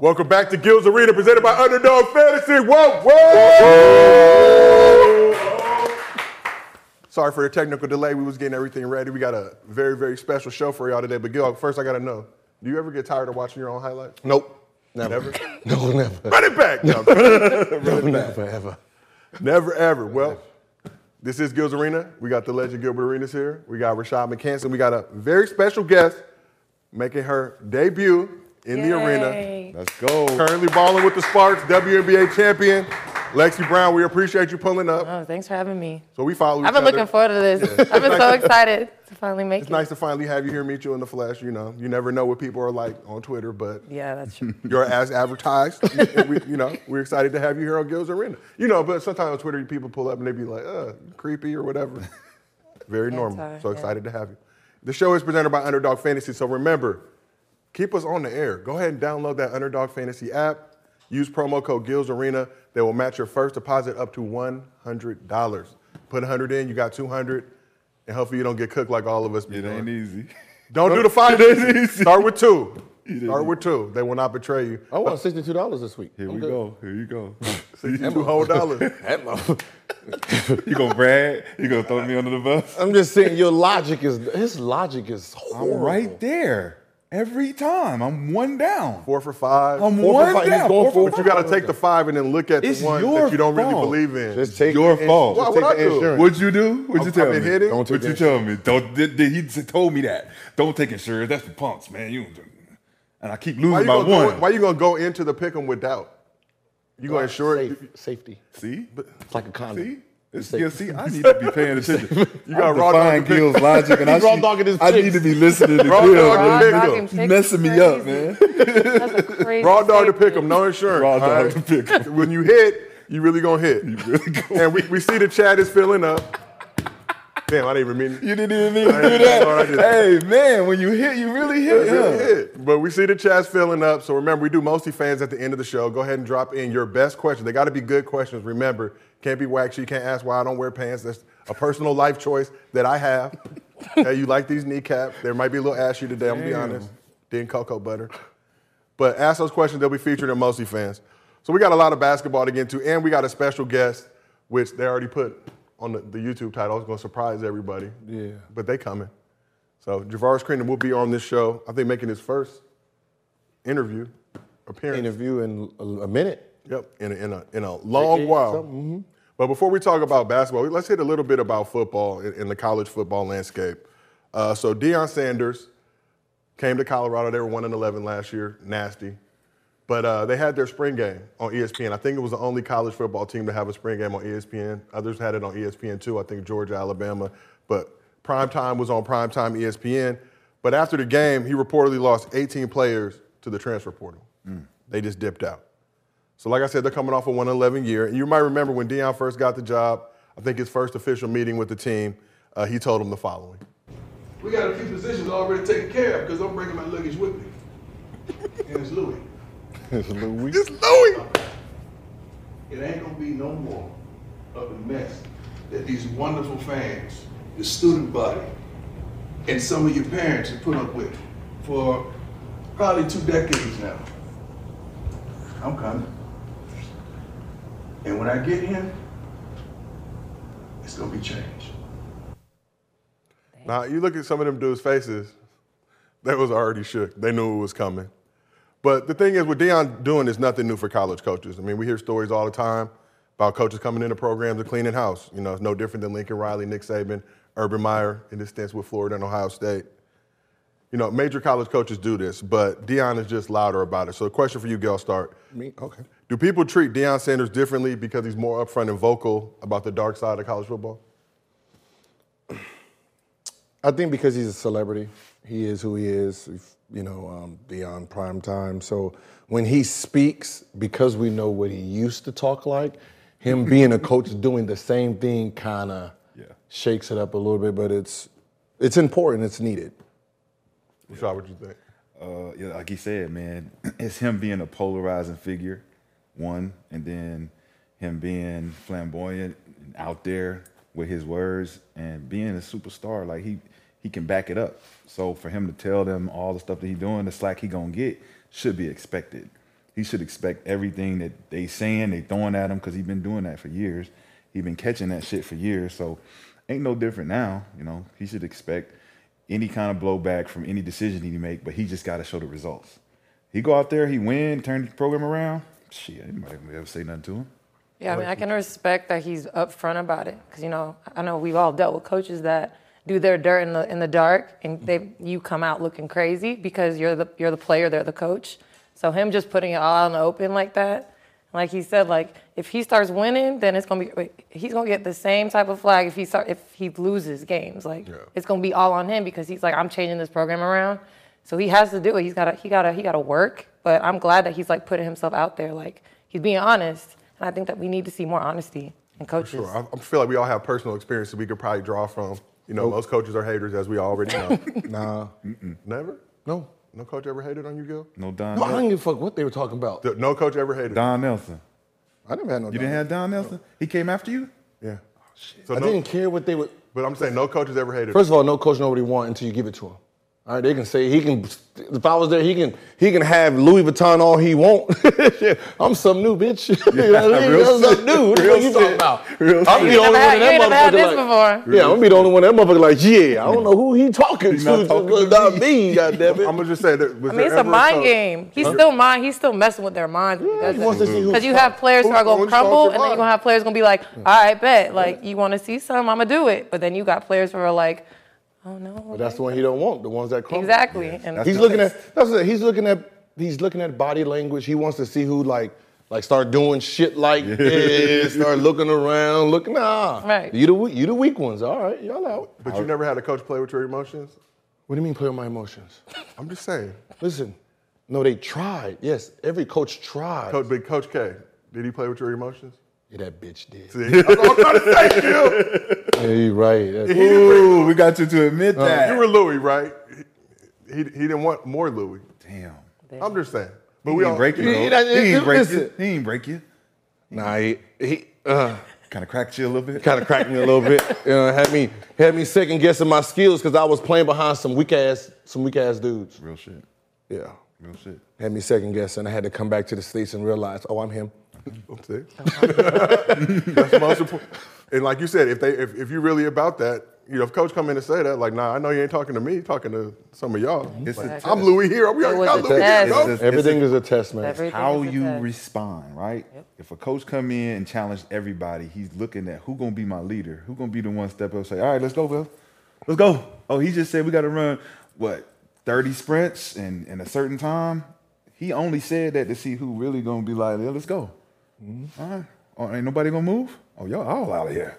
Welcome back to Gills Arena, presented by Underdog Fantasy. Whoa, whoa! Sorry for the technical delay. We was getting everything ready. We got a very, very special show for y'all today. But Gil, first I gotta know, do you ever get tired of watching your own highlights? Nope. Never. Never? no, never. Run it back! No, No, never, ever. never, ever. Well, this is Gills Arena. We got the legend Gilbert Arenas here. We got Rashad McCants. We got a very special guest making her debut in the arena. Let's go. Currently balling with the Sparks, WNBA champion. Lexie Brown, we appreciate you pulling up. Oh, thanks for having me. So we follow I've been other. looking forward to this. I've been so excited to finally make It's it. It's nice to finally have you here, meet you in the flesh. You know, you never know what people are like on Twitter, but Yeah, that's true. you're as advertised. We, you know, we're excited to have you here on Gills Arena. You know, but sometimes on Twitter, people pull up and they be like, uh, creepy or whatever. Very normal. Anti, So yeah. excited to have you. The show is presented by Underdog Fantasy. So remember, keep us on the air. Go ahead and download that Underdog Fantasy app. Use promo code Gills Arena. They will match your first deposit up to $100. Put 100 in, you got 200, and hopefully you don't get cooked like all of us. It doing. ain't easy. Don't do the five. It ain't easy. Start with two. Start with two. They will not betray you. I won sixty-two dollars this week. Here I'm we good. go. Here you go. Two whole dollars. That motherfucker. you gonna brag? You gonna throw me under the bus? I'm just saying, your logic is his logic is I'm right there every time. I'm one down. Four for five. I'm Four for one five. He's down. going Four for but for you got to take the five and then look at It's the one that you don't really believe in. Just take Your fault. Just Why, take what I the do? What'd you do? What'd you I've tell been me? hitting. Don't take What'd you tell me? Don't. Did, did, he told me that. Don't take insurance. That's for punks, man. You. And I keep losing you by gonna go, one. why you gonna go into the pick 'em with doubt? You gonna insure it? Safety. See? It's like a condom. See? It's, yeah, see, I need to be paying attention. You got I'm raw defying dog. Gil's logic, and I, raw see- dogging his I need to be listening to Raw Gil. dog man. You pick him. He's messing me up, man. That's a crazy Raw dog to statement. pick 'em, no insurance. Raw all dog to pick 'em. When you hit, you really gonna hit. really go- And we, we see the chat is filling up. Damn, I didn't even mean. You didn't even mean to do didn't know I did that. Hey, man, when you hit, you really hit. Huh? hit. But we see the chat's filling up. So remember, we do mostly fans at the end of the show. Go ahead and drop in your best questions. They got to be good questions. Remember, can't be waxy. You can't ask why I don't wear pants. That's a personal life choice that I have. hey, you like these kneecaps? There might be a little ashy today. I'm gonna be Damn. honest. Didn't cocoa butter. But ask those questions. They'll be featured in mostly fans. So we got a lot of basketball to get into, and we got a special guest, which they already put on the, the YouTube title. It's gonna surprise everybody. Yeah. But they coming. So Javaris Crittenton will be on this show. I think making his first interview appearance. Interview in a, a minute. Yep, in a, in a, in a long while. mm-hmm. But before we talk about basketball, let's hit a little bit about football in, in the college football landscape. Uh, so Deion Sanders came to Colorado. They were one and eleven last year, nasty. But uh, they had their spring game on ESPN. I think it was the only college football team to have a spring game on ESPN. Others had it on ESPN too. I think Georgia, Alabama. But prime time was on prime time ESPN. But after the game, he reportedly lost 18 players to the transfer portal. They just dipped out. So, like I said, they're coming off a 111 year. And you might remember when Deion first got the job, I think his first official meeting with the team, uh, he told them the following. We got a few positions already taken care of because I'm bringing my luggage with me. And it's Louis. It's a little weak. It's Louis! It ain't gonna be no more of the mess that these wonderful fans, the student body, and some of your parents have put up with for probably two decades now. I'm coming. And when I get here, it's gonna be changed. Now, you look at some of them dudes' faces, they was already shook. They knew it was coming. But the thing is, what Deion doing is nothing new for college coaches. I mean, we hear stories all the time about coaches coming into programs and cleaning house. You know, it's no different than Lincoln Riley, Nick Saban, Urban Meyer, in this sense with Florida and Ohio State. You know, major college coaches do this, but Deion is just louder about it. So the question for you, Gail, start. Me? Okay. Do people treat Deion Sanders differently because he's more upfront and vocal about the dark side of college football? I think because he's a celebrity, he is who he is. You know, um, beyond prime time. So when he speaks, because we know what he used to talk like, him being a coach doing the same thing kind of Yeah. shakes it up a little bit. But it's it's important. It's needed. Rashad, what you think? uh, yeah, like he said, man, it's him being a polarizing figure, one, and then him being flamboyant and out there with his words and being a superstar. Like he he can back it up. So for him to tell them all the stuff that he's doing, the slack he gonna get should be expected. He should expect everything that they saying, they throwing at him because he's been doing that for years. He been catching that shit for years. So ain't no different now. You know, he should expect any kind of blowback from any decision he make, but he just got to show the results. He go out there, he win, turn the program around. Shit, anybody ever say nothing to him? Yeah, I mean, I can respect that he's upfront about it because you know I know we've all dealt with coaches that do their dirt in the in the dark, and they you come out looking crazy because you're the you're the player, they're the coach. So him just putting it all out in the open like that, like he said, like if he starts winning, then it's gonna be he's gonna get the same type of flag if he start if he loses games. Like it's gonna be all on him because he's like I'm changing this program around. So he has to do it. He's gotta he gotta he gotta work. But I'm glad that he's like putting himself out there. Like he's being honest. And I think that we need to see more honesty in coaches. Sure. I, I feel like we all have personal experiences we could probably draw from. You know, most coaches are haters, as we already know. Nah, Never? no. No coach ever hated on you, Gil? No Don. No, I don't give a fuck what they were talking about. Th- No coach ever hated. Don Nelson. I never had no. You didn't have Don Nelson? He came after you? Yeah. Oh shit. So I no, didn't care what they would. but I'm saying no coaches ever hated. First of all, no coach know what he want until you give it to him. All right, they can say he can. If I was there, he can he can have Louis Vuitton all he want. Shit, I'm some new bitch. you know what I mean? real I'm something new. What the real fuck you talking about? Real I'm You the ain't only never had, one you ain't that never had this motherfucker like. before. Yeah, I'm gonna be the only one that motherfucker like. Yeah, I don't know who he talking to. not talking to not me. me. Goddamn it. I'm gonna just say that. Was I mean, it's a ever mind coach- game. He's still mind. He's still messing with their minds. he wants to see who. Because you have players who Who- are going who to crumble, and then you're going to have players going to be like, all right, bet. Like, you want to see some? I'm going to do it. But then you got players who are like, oh, no. But that's the one he don't want. The ones that crumble. Exactly. And He's looking at that's it. He's looking at he's looking at body language. He wants to see who like like start doing shit like this, start looking around, looking nah. Right. You the we- you the weak ones. All right, y'all out. But you never had a coach play with your emotions? What do you mean play with my emotions? I'm just saying. Listen, no, they tried. Yes, every coach tried. Coach, but Coach K, did he play with your emotions? Yeah, that bitch did. See, I'm trying to say, you. Yeah, you right. That's- Ooh, we got you to admit that. You were Louis, right? He, he, he didn't want more Louis. Damn. I'm just saying. But He we ain't all break you, He- though. he- He ain't break you. listen. He ain't break you. Nah, he, he uh, Kind of cracked you a little bit. kind of cracked me a little bit. You know, had me had me second guessing my skills because I was playing behind some weak ass some weak ass dudes. Real shit. Yeah. Real shit. had me second guessing. I had to come back to the states and realize, oh, I'm him. See? That's the most important. And like you said, if they if, if you're really about that, you know, if coach come in and say that, like, nah, I know you ain't talking to me, you're talking to some of y'all. It's Like, a I'm Louis here. We It already was got a Louis here, test. coach. It's a- Everything is a test, man. everything how is a you test. respond, right? If a coach come in and challenge everybody, he's looking at who gonna be my leader, who gonna be the one step up, and say, all right, let's go, Bill, let's go. Oh, he just said we got to run what thirty sprints in in a certain time. He only said that to see who really gonna be like, yeah, let's go. All right, oh, ain't nobody gonna move. Oh, y'all all out of here.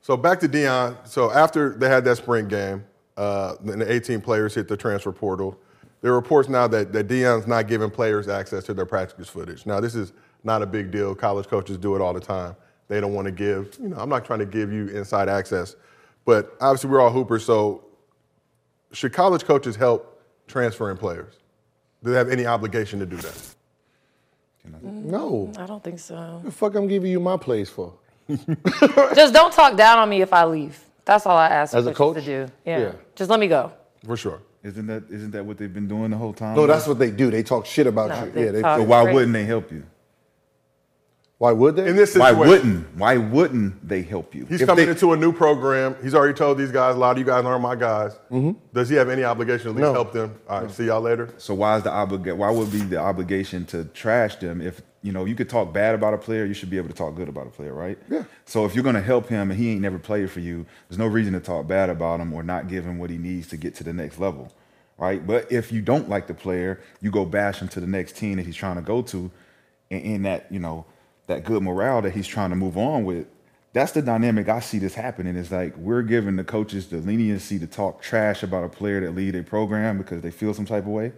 So back to Deion. So after they had that spring game, uh, and the 18 players hit the transfer portal. There are reports now that, that Deion's not giving players access to their practice footage. Now this is not a big deal. College coaches do it all the time. They don't want to give. You know, I'm not trying to give you inside access, but obviously we're all hoopers. So should college coaches help transferring players? Do they have any obligation to do that? Mm. No. I don't think so. What the fuck I'm giving you my place for? Just don't talk down on me if I leave. That's all I ask As a coaches coach? to do. Yeah. Yeah. Just let me go. For sure. Isn't that isn't that what they've been doing the whole time? No, that's what they do. They talk shit about No, you. they yeah, they, talk- So why Great. wouldn't they help you? Why would they? In this Why situation, wouldn't? Why wouldn't they help you? He's If coming they- into a new program. He's already told these guys, a lot of you guys aren't my guys. Mm-hmm. Does he have any obligation to at least No. help them? All right, see y'all later. So why is the obliga- Why would be the obligation to trash them if you know you could talk bad about a player? You should be able to talk good about a player, right? Yeah. So if you're gonna help him and he ain't never played for you, there's no reason to talk bad about him or not give him what he needs to get to the next level, right? But if you don't like the player, you go bash him to the next team that he's trying to go to, and in that you know that good morale that he's trying to move on with. That's the dynamic I see this happening. Is like we're giving the coaches the leniency to talk trash about a player that lead a program because they feel some type of way.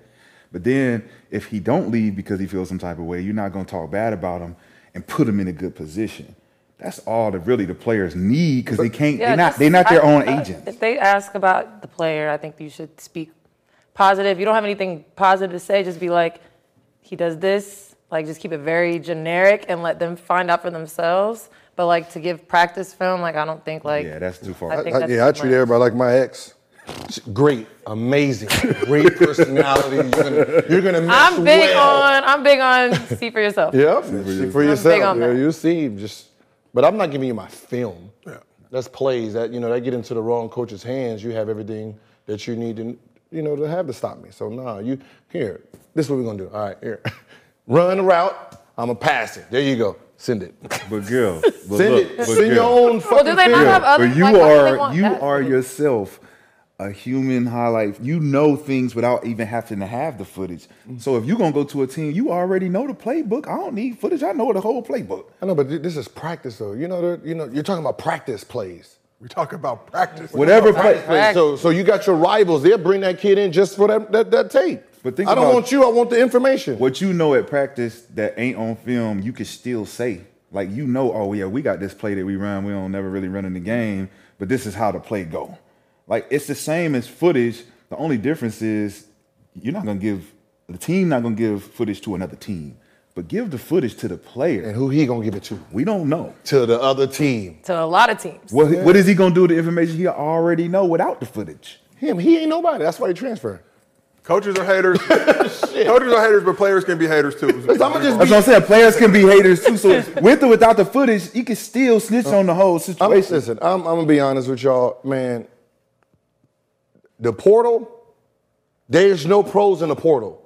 But then if he don't leave because he feels some type of way, you're not going to talk bad about him and put him in a good position. That's all that really the players need because they can't. Yeah, they're not. They're not their I- own agents. If they ask about the player, I think you should speak positive. You don't have anything positive to say, just be like, he does this. Like, just keep it very generic and let them find out for themselves. But like to give practice film, like I don't think like yeah, that's too far. I think I- that's yeah, I treat much. everybody like my ex. Great, amazing, great personality. You're gonna, you're gonna mesh I'm big well. on I'm big on see for yourself. Yeah, see for I'm yourself. big on yeah, that. you see, just. But I'm not giving you my film. Yeah. That's plays that you know that get into the wrong coach's hands. You have everything that you need to you know to have to stop me. So nah, you here. This is what we're gonna do. All right, here. Run the route. I'm gonna pass it. There you go. Send it. But Gil, but Send look, it. but Send your Gil. own Well, fucking do they not film. have other? but you like, why they are want you that are yourself a human highlight. You know things without even having to have the footage. So if you're gonna go to a team, you already know the playbook. I don't need footage. I know the whole playbook. I know, but this is practice though. You know, you know, you're talking about practice plays. We talk about practice. Whatever Practice play. plays. So, so you got your rivals. They'll bring that kid in just for that that, that tape. But think I don't about- want you. I want the information. What you know at practice that ain't on film, you can still say. Like you know, oh yeah, we got this play that we run. We don't never really run in the game, but this is how the play go. Like it's the same as footage. The only difference is you're not gonna give the team not gonna give footage to another team, but give the footage to the player. And who he gonna give it to? we don't know. To the other team. to a lot of teams. What, what is he gonna do with the information he already know without the footage? Him. He ain't nobody. That's why he transferred. Coaches are haters. Coaches are haters, but players can be haters too. I'ma just That's what I'm saying. Players can be haters too. So with or without the footage, you can still snitch on the whole I'm, situation. listen, I'm, I'm gonna be honest with y'all, man. The portal, there's no pros in the portal.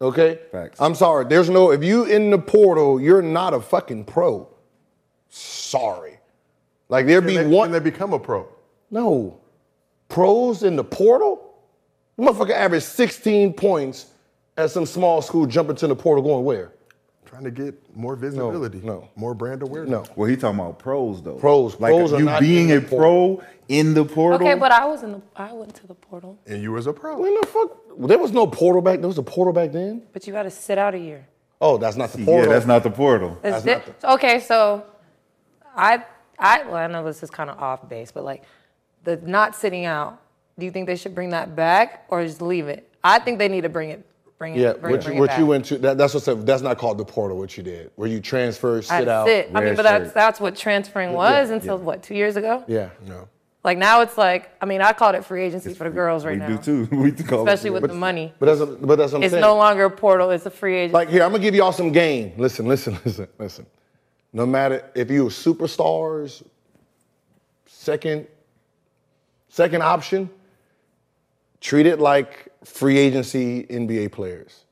Okay? Facts. I'm sorry. There's no, if you in the portal, you're not a fucking pro. Sorry. Like there be they, one. can they become a pro? No. Pros in the portal? The motherfucker averaged 16 points at some small school jumping to the portal going where? Trying to get more visibility, no. more brand awareness. No. Well, he talking about pros though. Pros. like Pros are you not being a pro in the portal. Okay, but I was in the I went to the portal, And you was a pro. When the fuck? There was no portal back. There was a portal back then. but you got to sit out a year. Oh, that's not the portal. yeah, that's not the portal. It's That's di- not okay, so I I well I know this is kind of off base, but like the not sitting out. Do you think they should bring that back or just leave it? I think they need to bring it. Bring it. Yeah, bring, what, you, bring it what back. you went to, that, that's what said, that's not called the portal, what you did, where you transfer, sit That's out. it. I mean, but that's that's what transferring was until what two years ago. Yeah. No. Like now it's like I mean I called it free agency for the girls right we now, do too. We do call it- especially with the money. But that's, but that's what I'm It's saying. no longer a portal; it's a free agency. like, here, I'm going to give y'all some game. Listen, listen, listen, listen. No matter if you were superstars, second, second option, treat it like free agency NBA players.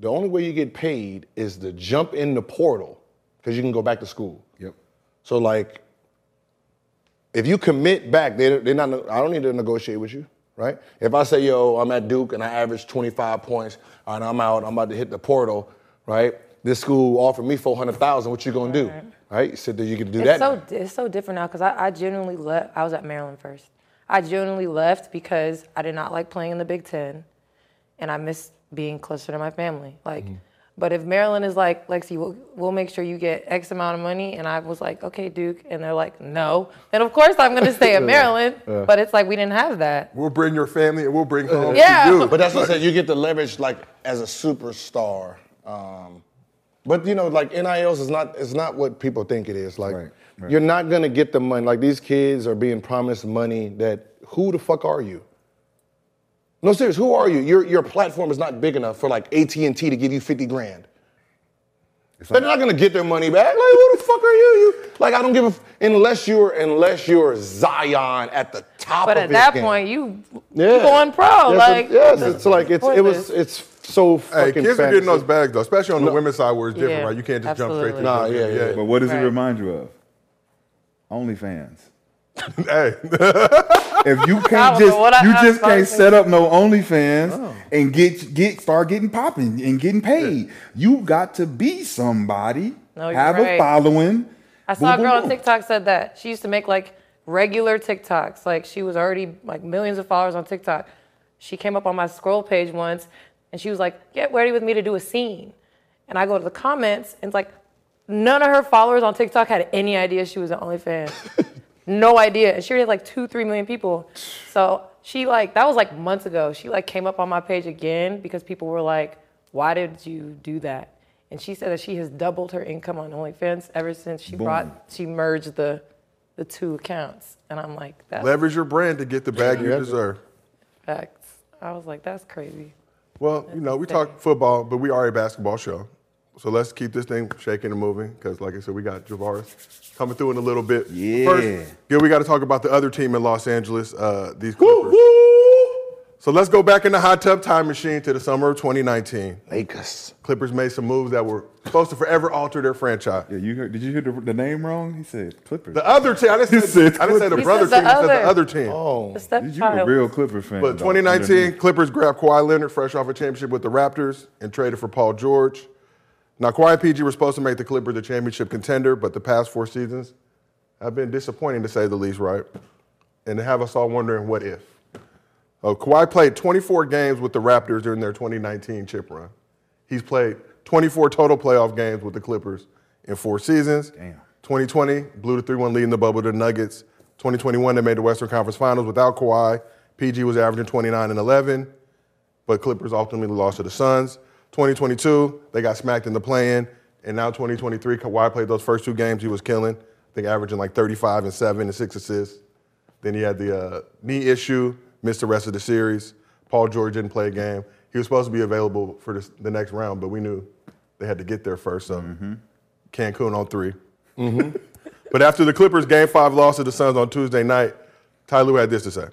The only way you get paid is to jump in the portal because you can go back to school. Yep. So like, if you commit back, they, they're not. I don't need to negotiate with you, right? If I say, yo, I'm at Duke and I average 25 points, and I'm out, I'm about to hit the portal, right? This school offered me 400,000. What you gonna do, right? You said that you can do It's that. so now. it's so different now because I, I genuinely left. I was at Maryland first. I genuinely left because I did not like playing in the Big Ten, and I missed being closer to my family. Like, Mm-hmm. but if Maryland is like, Lexie, we'll, we'll make sure you get X amount of money, and I was like, okay, Duke, and they're like, no, then of course I'm gonna stay at Maryland. But it's like we didn't have that. We'll bring your family and we'll bring home Yeah. to. But that's what I said. You get the leverage like as a superstar. Um, but you know, like NILs is not it's not what people think it is. Like Right, right. you're not gonna get the money. Like these kids are being promised money that who the fuck are you? No, serious. Who are you? Your your platform is not big enough for like AT and T to give you fifty grand. They're not gonna get their money back. Like, who the fuck are you? You like I don't give a f- unless you're unless you're Zion at the top But of at that game. point, you Yeah. you going pro. Yes, it- like yes, it's like it's What it is was it's so Hey, fucking. kids are getting those bags though, especially on the women's side where it's different, Yeah, right? You can't just jump straight to absolutely. the Nah, yeah, yeah. But what does Right. it remind you of? OnlyFans. Hey, If you can't just you just can't thinking. set up no OnlyFans Oh. and get get start getting popping and getting paid. You got to be somebody, No, you're have a following. I saw a girl boom, on. TikTok said that she used to make like regular TikToks. Like she was already like millions of followers on TikTok. She came up on my scroll page once and she was like, "Get ready with me to do a scene." And I go to the comments and it's like none of her followers on TikTok had any idea she was an OnlyFans. no idea. And she already had like two, three million people. So she like that was like months ago. She like came up on my page again because people were like, "Why did you do that?" And she said that she has doubled her income on OnlyFans ever since she Boom. brought she merged the the the two accounts, and I'm like, that's Leverage your brand to get the bag you deserve. facts. I was like, that's crazy. Well, you know, we talk football, but we are a basketball show. So let's keep this thing shaking and moving because, like I said, we got Javaris coming through in a little bit. Yeah. First, Gil, we got to talk about the other team in Los Angeles, uh, these Clippers. So let's go back in the hot tub time machine to the summer of 2019. Lakers. Clippers made some moves that were supposed to forever alter their franchise. Yeah, you heard? Did you hear the, the name wrong? He said Clippers. The other team, I didn't He say, said I didn't say the He brother said team, the I said the other. other team. Oh, The you a real Clipper fan. But 2019, Clippers grabbed Kawhi Leonard fresh off a championship with the Raptors and traded for Paul George. Now, Kawhi and PG were supposed to make the Clippers a championship contender, but the past four seasons have been disappointing to say the least, right? And to have us all wondering what if. Uh, Kawhi played 24 games with the Raptors during their 2019 chip run. He's played 24 total playoff games with the Clippers in four seasons. Damn. 2020 blew the 3-1 lead in the bubble to the Nuggets. 2021 they made the Western Conference Finals without Kawhi. PG was averaging 29 and 11, but Clippers ultimately lost to the Suns. 2022 they got smacked in the play-in, and now 2023 Kawhi played those first two games he was killing. I think averaging like 35 and 7 and 6 assists. Then he had the uh, knee issue, missed the rest of the series. Paul George didn't play a game. He was supposed to be available for this, the next round, but we knew they had to get there first. So Cancun on 3 but after the Clippers' Game Five loss to the Suns on Tuesday night, Ty Lue had this to say.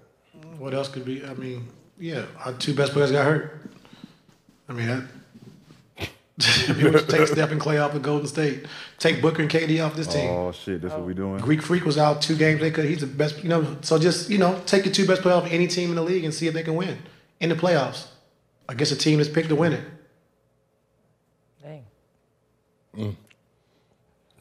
What else could be? I mean, yeah, our two best players got hurt. I mean, that, if you were to take Steph and Klay off of Golden State, take Booker and KD off this team. Oh shit, that's what we doing. Greek Freak was out two games. They could. He's the best. You know, so just you know, take your two best players off any team in the league and see if they can win in the playoffs against a team that's picked to win it. Dang. Mm.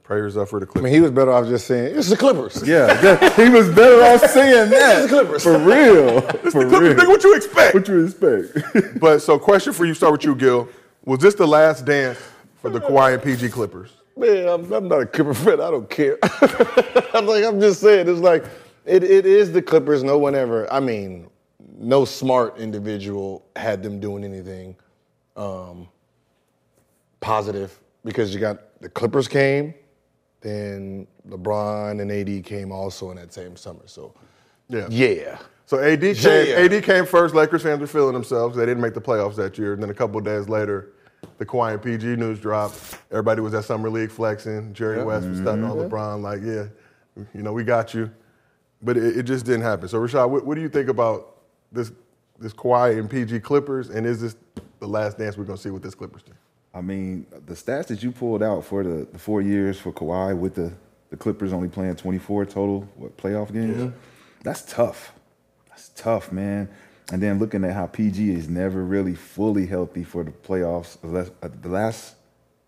Prayers up for the I Clippers. mean, he was better off just saying, it's the Clippers. Yeah, he was better off saying that. It's the Clippers. For real. It's For Clippers, real. nigga, what you expect? What you expect? but so, question for you, start with you, Gil. Was this the last dance for the Kawhi and PG Clippers? Man, I'm, I'm not a Clipper fan. I don't care. I'm like, I'm just saying, it's like, it, it is the Clippers. No one ever, I mean, no smart individual had them doing anything um, positive because you got the Clippers came, then LeBron and AD came also in that same summer. So, Yeah. yeah. So AD came, Yeah. AD came first. Lakers fans were feeling themselves. They didn't make the playoffs that year. And then a couple of days later, the Kawhi and PG news dropped. Everybody was at Summer League flexing. Jerry West was stunting on LeBron mm-hmm. like, yeah, you know, we got you. But it, it just didn't happen. So Rashad, what, what do you think about this this Kawhi and PG Clippers? And is this the last dance we're going to see with this Clippers team? I mean, the stats that you pulled out for the, the four years for Kawhi with the, the Clippers only playing 24 total what playoff games, that's tough. That's tough, man. And then looking at how PG is never really fully healthy for the playoffs. Uh, The last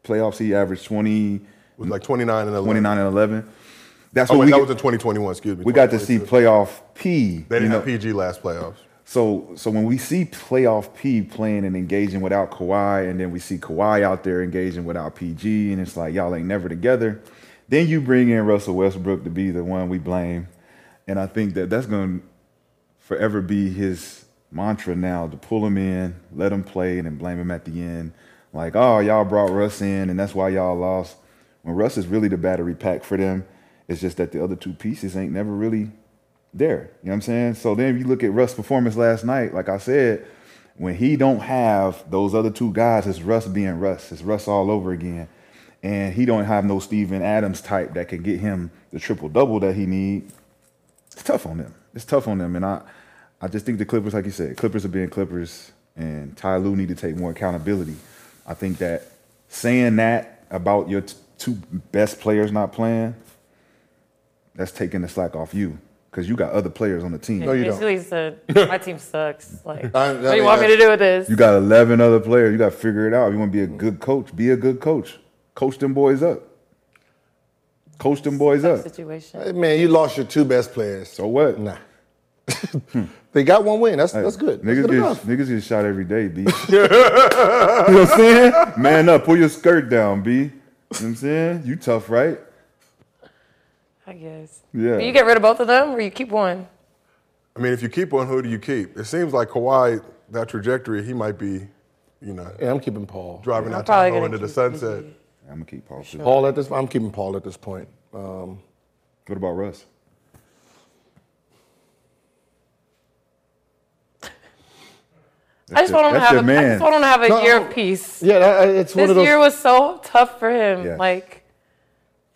playoffs he averaged 20, It was like 29 and 11. 29 and 11. That's Oh, what wait, we, that was in 2021, excuse me. we got to see playoff P. They didn't you know. have PG last playoffs. So, so when we see playoff P playing and engaging without Kawhi, and then we see Kawhi out there engaging without PG, and it's like y'all ain't never together. Then you bring in Russell Westbrook to be the one we blame, and I think that that's going to forever be his mantra now to pull him in, let him play, and then blame him at the end. Like, oh, y'all brought Russ in, and that's why y'all lost. When Russ is really the battery pack for them, it's just that the other two pieces ain't never really there. You know what I'm saying? So then you look at Russ' performance last night, like I said, when he don't have those other two guys, it's Russ being Russ. It's Russ all over again. And he don't have no Steven Adams type that can get him the triple double that he need. It's tough on them. It's tough on them. And I I just think the Clippers, like you said, Clippers are being Clippers and Ty Lue need to take more accountability. I think that saying that about your t- two best players not playing, that's taking the slack off you because you got other players on the team. No, you don't. Basically said, my team sucks. Like, I- I what do you mean, want me to do with this? You got 11 other players. You got to figure it out. You want to be a good coach. Be a good coach. Coach them boys up. Coach them boys up. situation. Hey, Man, you lost your two best players. So what? Nah. they got one win. That's that's good. That's Niggas good get, niggas get shot every day, B. you know what I'm saying? Man up. Pull your skirt down, B. You know what I'm saying? You tough, right? I guess. Yeah. You get rid of both of them, or you keep one. I mean, if you keep one, who do you keep? It seems like Kawhi, that trajectory, he might be, you know, Yeah, I'm keeping Paul. driving I'm that probably Tahoe gonna into the sunset. PG. I'm going to keep Paul too. Paul at this. I'm keeping Paul at this point. Um, What about Russ? I just want him to have. their A, I man. just want him to have a No, year of oh, peace. Yeah, that, uh, it's one This of those. This year was so tough for him. Yeah. Like,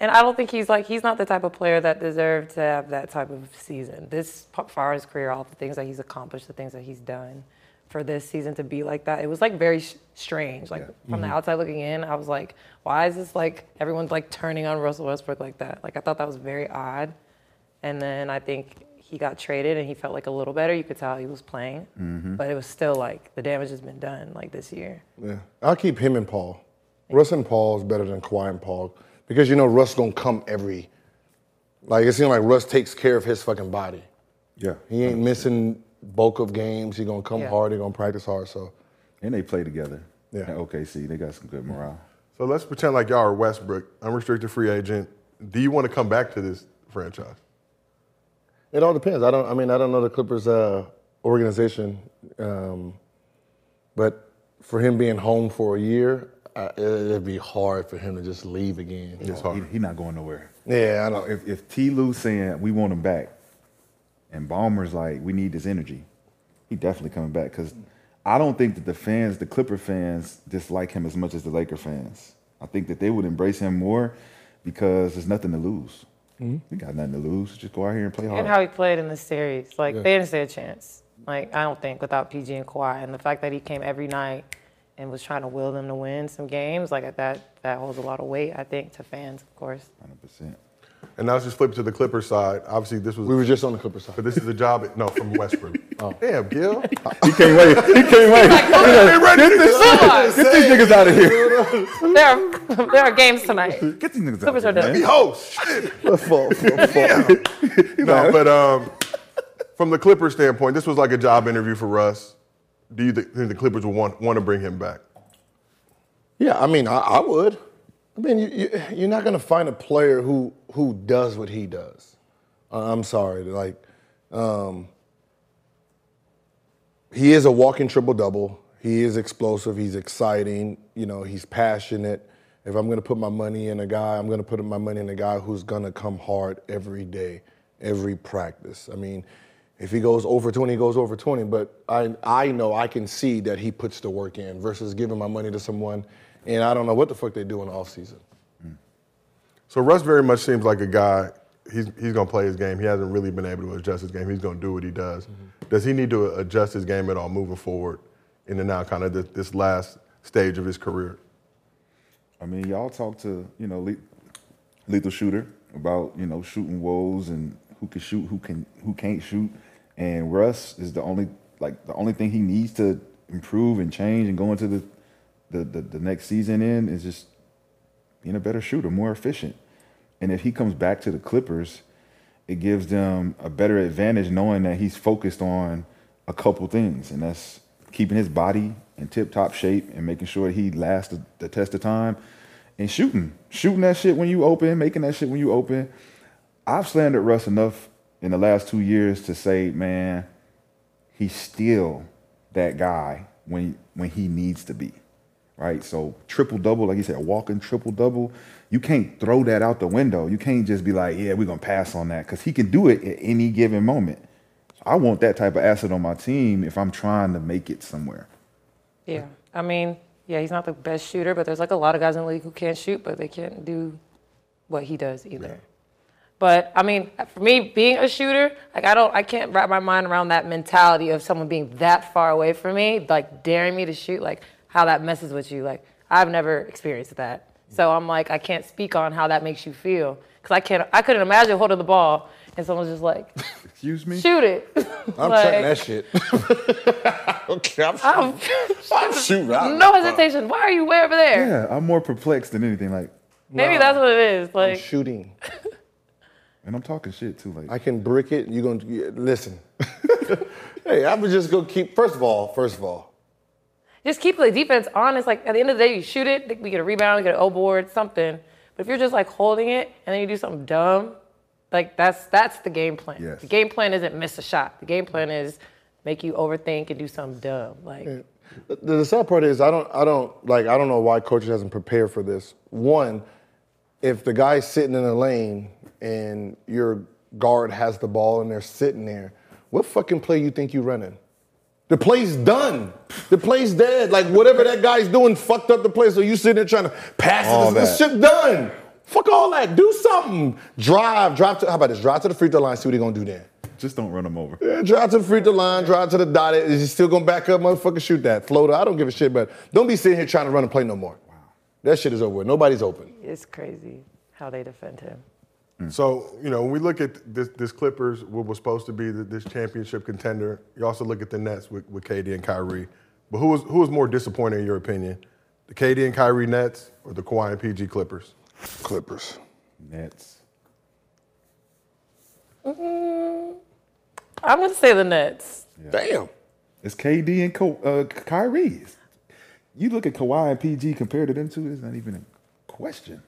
and I don't think he's like he's not the type of player that deserved to have that type of season. This far his career, all the things that he's accomplished, the things that he's done, for this season to be like that, it was like very sh- strange. Like from the outside looking in, I was like, why is this like everyone's like turning on Russell Westbrook like that? Like I thought that was very odd. And then I think he got traded and he felt like a little better. You could tell he was playing, mm-hmm. but it was still like the damage has been done like this year. Yeah, I'll keep him and Paul. Russ and Paul is better than Kawhi and Paul because you know Russ gonna come every. Like it seems like Russ takes care of his fucking body. Yeah. He ain't missing bulk of games. He gonna come Yeah. hard. He gonna practice hard. So And they play together. Yeah. At OKC, they got some good morale. So let's pretend like y'all are Westbrook, unrestricted free agent. Do you want to come back to this franchise? It all depends. I don't. I mean, I don't know the Clippers uh, organization, um, but for him being home for a year, uh, it'd be hard for him to just leave again. It's hard. He, he not going nowhere. Yeah, I know. If, if T. Lou saying we want him back, and Ballmer's like we need this energy, he definitely coming back because I don't think that the fans, the Clipper fans, dislike him as much as the Laker fans. I think that they would embrace him more because there's nothing to lose. We got nothing to lose. Just go out here and play hard. And how he played in the series. Like, they didn't stand a chance. Like, I don't think without PG and Kawhi. And the fact that he came every night and was trying to will them to win some games, like, that, that holds a lot of weight, I think, to fans, of course. 100%. And now let's just flip to the Clippers side. Obviously, this was, we were just on the Clippers side. but this is a job. No, from Westbrook. oh. Damn, Gil. He can't wait. He can't wait. Get, this, get these niggas out of here. There are, there are games tonight. Get these niggas Clippers out are of done. here, Be man. host. Shit. no, but um, from the Clippers standpoint, this was like a job interview for Russ. Do you think the Clippers will want, want to bring him back? Yeah, I mean, I, I would. I mean, you, you, you're not going to find a player who who does what he does. Uh, I'm sorry, like, um, he is a walking triple double. He is explosive. He's exciting. You know, he's passionate. If I'm going to put my money in a guy, I'm going to put my money in a guy who's going to come hard every day, every practice. I mean, if he goes over 20, he goes over 20. But I, I know I can see that he puts the work in versus giving my money to someone and I don't know what the fuck they do in the offseason. So Russ very much seems like a guy. He's he's gonna play his game. He hasn't really been able to adjust his game. He's gonna do what he does. Mm-hmm. Does he need to adjust his game at all moving forward in the now kind of this, this last stage of his career? I mean, y'all talk to you know Le- lethal shooter about you know shooting woes and who can shoot, who can who can't shoot, and Russ is the only like the only thing he needs to improve and change and go into the the, the, the next season in is just being a better shooter, more efficient. And if he comes back to the Clippers, it gives them a better advantage knowing that he's focused on a couple things, and that's keeping his body in tip-top shape and making sure he lasts the, the test of time, and shooting, shooting that shit when you open, making that shit when you open. I've slandered Russ enough in the last two years to say, man, he's still that guy when when he needs to be right? So triple double, like you said, walking triple double, you can't throw that out the window. You can't just be like, yeah, we're gonna pass on that because he can do it at any given moment. So I want that type of asset on my team if I'm trying to make it somewhere. Yeah. I mean, yeah, he's not the best shooter, but there's like a lot of guys in the league who can't shoot, but they can't do what he does either. But I mean, for me, being a shooter, like I don't, I can't wrap my mind around that mentality of someone being that far away from me, like daring me to shoot, like how that messes with you. Like I've never experienced that, so I'm like, I can't speak on how that makes you feel because I can't, I couldn't imagine holding the ball and someone's just like, Excuse me? shoot it. I'm Like, checking that shit. okay, I'm, I'm, I'm shooting. I- no hesitation. Why are you way over there? Yeah, I'm more perplexed than anything. Like, Maybe that's what it is. Like I'm Like, shooting. and I'm talking shit too. Like, I can brick it. You're gonna yeah, listen. hey, I'm just gonna keep. First of all, first of all, just keep the defense honest. Like at the end of the day, you shoot it, we get a rebound, we get an O board, something. But if you're just like holding it and then you do something dumb, like that's that's the game plan. Yes. The game plan isn't miss a shot. The game plan is make you overthink and do something dumb. Like the, the sad part is I don't. I don't like. I don't know why coaches hasn't prepared for this. One, if the guy's sitting in the lane and your guard has the ball and they're sitting there, what fucking play you think you're running? The play's done. The play's dead. Like whatever that guy's doing fucked up the play. So you sitting there trying to pass All it. This that. shit done. Fuck all that. Do something. Drive. Drive to. How about this? Drive to the free throw line. See what he gonna do there. Just don't run them over. Yeah, drive to the free throw line. Drive to the dotted. Is he still gonna back up? Motherfucker, shoot that floater. I don't give a shit. But don't be sitting here trying to run and play no more. Wow. That shit is over. Nobody's open. It's crazy how they defend him. So, you know, when we look at this, this Clippers, what was supposed to be the, this championship contender, you also look at the Nets with, with KD and Kyrie. But who was, who was more disappointing in your opinion? The KD and Kyrie Nets or the Kawhi and PG Clippers? Clippers. Nets. I'm gonna say the Nets. Damn. It's KD and Ka- uh, Kyrie. You look at Kawhi and PG compared to them two, it's not even a question.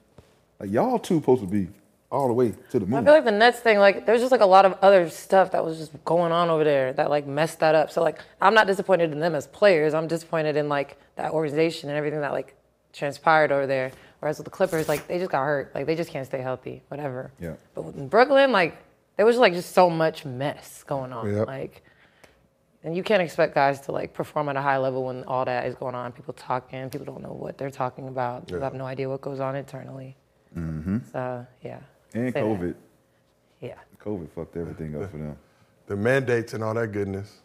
Like y'all two supposed to be all the way to the moon. I feel like the Nets thing, like there's just like a lot of other stuff that was just going on over there that like messed that up. So like I'm not disappointed in them as players. I'm disappointed in like that organization and everything that like transpired over there. Whereas with the Clippers, like they just got hurt. Like they just can't stay healthy. Whatever. Yeah. But in Brooklyn, like there was like just so much mess going on. Yep. Like and you can't expect guys to like perform at a high level when all that is going on. People talking, people don't know what they're talking about. People have no idea what goes on internally. Mm-hmm. So yeah. And Say that. COVID. Yeah. COVID fucked everything up for them. The mandates and all that goodness.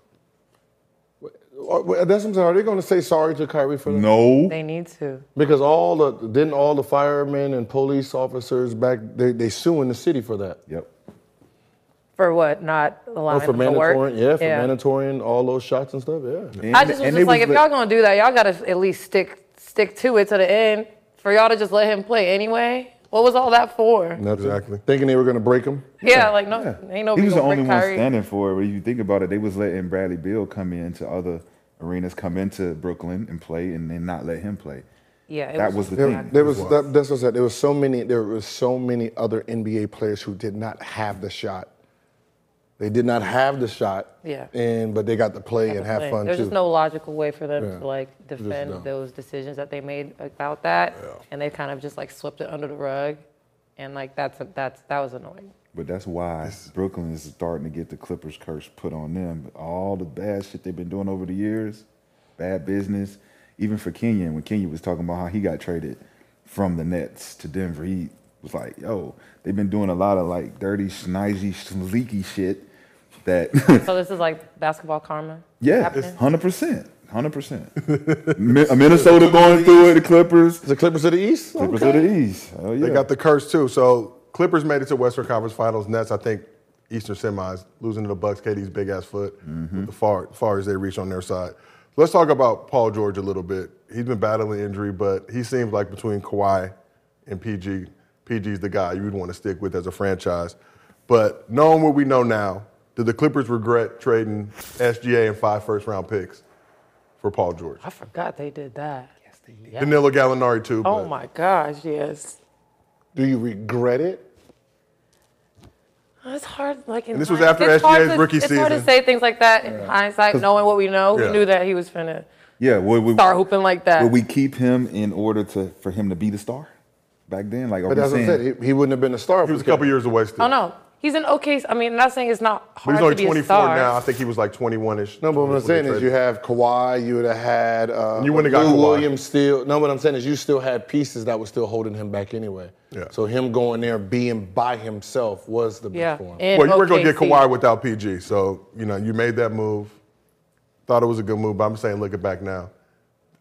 Well, That's what I'm saying. Are they going to say sorry to Kyrie for that? No. They need to. Because all the didn't all the firemen and police officers back they they suing the city for that. Yep. For what? Not oh, allowing Oh, for them work? mandatory, yeah, for mandatory all those shots and stuff. Yeah. And- I just was just they like, if let- y'all gonna do that, y'all gotta at least stick stick to it to the end. For y'all to just let him play anyway, what was all that for? Nothing. Exactly. Thinking they were going to break him. Yeah, like no, Yeah. ain't no. he was the only one Kyrie. standing for it. But if you think about it, they was letting Bradley Beal come into other arenas, come into Brooklyn and play, and then not let him play. Yeah, it That was the There, thing. there was that, that's what I said. There was so many. There was so many other NBA players who did not have the shot. They did not have the shot. Yeah. And but they got to play and have Like, fun There's too. just no logical way for them Yeah. to like defend dumb. those decisions that they made about that, and they kind of just like swept it under the rug, and like that's that's that was annoying. But that's why Brooklyn is starting to get the Clippers curse put on them. All the bad shit they've been doing over the years, bad business. Even for Kenyon, when Kenyon was talking about how he got traded from the Nets to Denver, he was like, "Yo, they've been doing a lot of like dirty, snizzy, sleaky shit." That So this is like basketball karma. yeah, hundred percent, hundred percent. Minnesota going through it. The Clippers, the Clippers of the East. Clippers Okay. of the East. Oh yeah, They got the curse too. So Clippers made it to Western Conference Finals. Nets, I think, Eastern semis, losing to the Bucks. KD's big ass foot, mm-hmm. with the far far as they reach on their side. Let's talk about Paul George a little bit. He's been battling injury, but he seems like between Kawhi and PG, PG's the guy you would want to stick with as a franchise. But knowing what we know now, did the Clippers regret trading SGA and five first round picks for Paul George? I forgot they did that. Yes, they did. Danilo Gallinari too. Oh but- my gosh, yes. Do you regret it? It's hard, like in And this was hind- after it's hard SGA's to- rookie It's hard to season. say things like that in hindsight, knowing what we know. Yeah. We knew that he was finna yeah. Would we, start hooping like that. would we keep him in order to for him to be the star back then? Like, are But we that's what I saying? said. He, he wouldn't have been a star. He was a couple years away still. oh no, he's an okay. I mean, I'm not saying it's not But hard he's only to be a 24 star. now. I think he was like 21ish. No, but what I'm saying is you have Kawhi, you would have had uh, You wouldn't have got Lou Kawhi. Williams still. No, what I'm saying is you still had pieces that were still holding him back anyway. Yeah. So him going there being by himself was the big Yeah. for him. Well, you weren't going to get OKC. Kawhi without PG. So, you know, you made that move. Thought it was a good move, but I'm saying looking back now.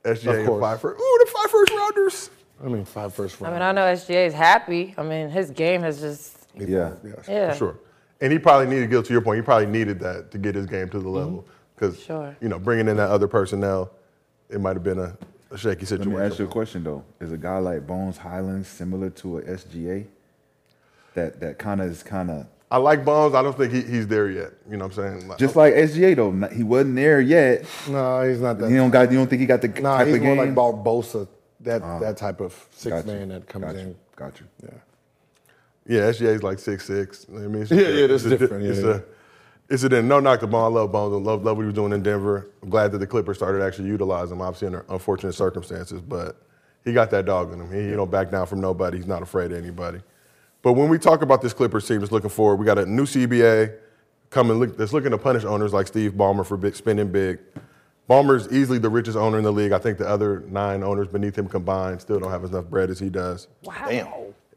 SGA Of and course. five first. Ooh, the five first rounders. I mean, five first rounders. I mean, I know SGA is happy. I mean, his game has just Yeah. Yes. yeah. Sure. And he probably needed, Gil, to your point, he probably needed that to get his game to the mm-hmm. level. Because, Sure. you know, bringing in that other personnel, it might have been a, a shaky Let situation. me ask you a question though: Is a guy like Bones Hyland similar to a SGA? That that kind of is kind of I like Bones. I don't think he, he's there yet. You know what I'm saying? Like, just like SGA though. not- He wasn't there yet. No, he's not that. He don't got. You don't think he got the nah, type he's of more like Barbosa, that uh-huh. that type of six Got man that comes got in. Got you. Yeah. Yeah, SGA's like six six. I mean, it's Yeah, yeah, that's it's a- different, yeah, It's yeah. a, it's a no knock the ball. I love Bones. I love, love what he was doing in Denver. I'm glad that the Clippers started actually utilizing him. Obviously under unfortunate circumstances, but he got that dog in him. He, he don't back down from nobody. He's not afraid of anybody. But when we talk about this Clippers team that's looking forward, we got a new CBA coming look, that's looking to punish owners like Steve Ballmer for big, spending big. Ballmer's easily the richest owner in the league. I think the other nine owners beneath him combined still don't have as enough bread as he does. Damn.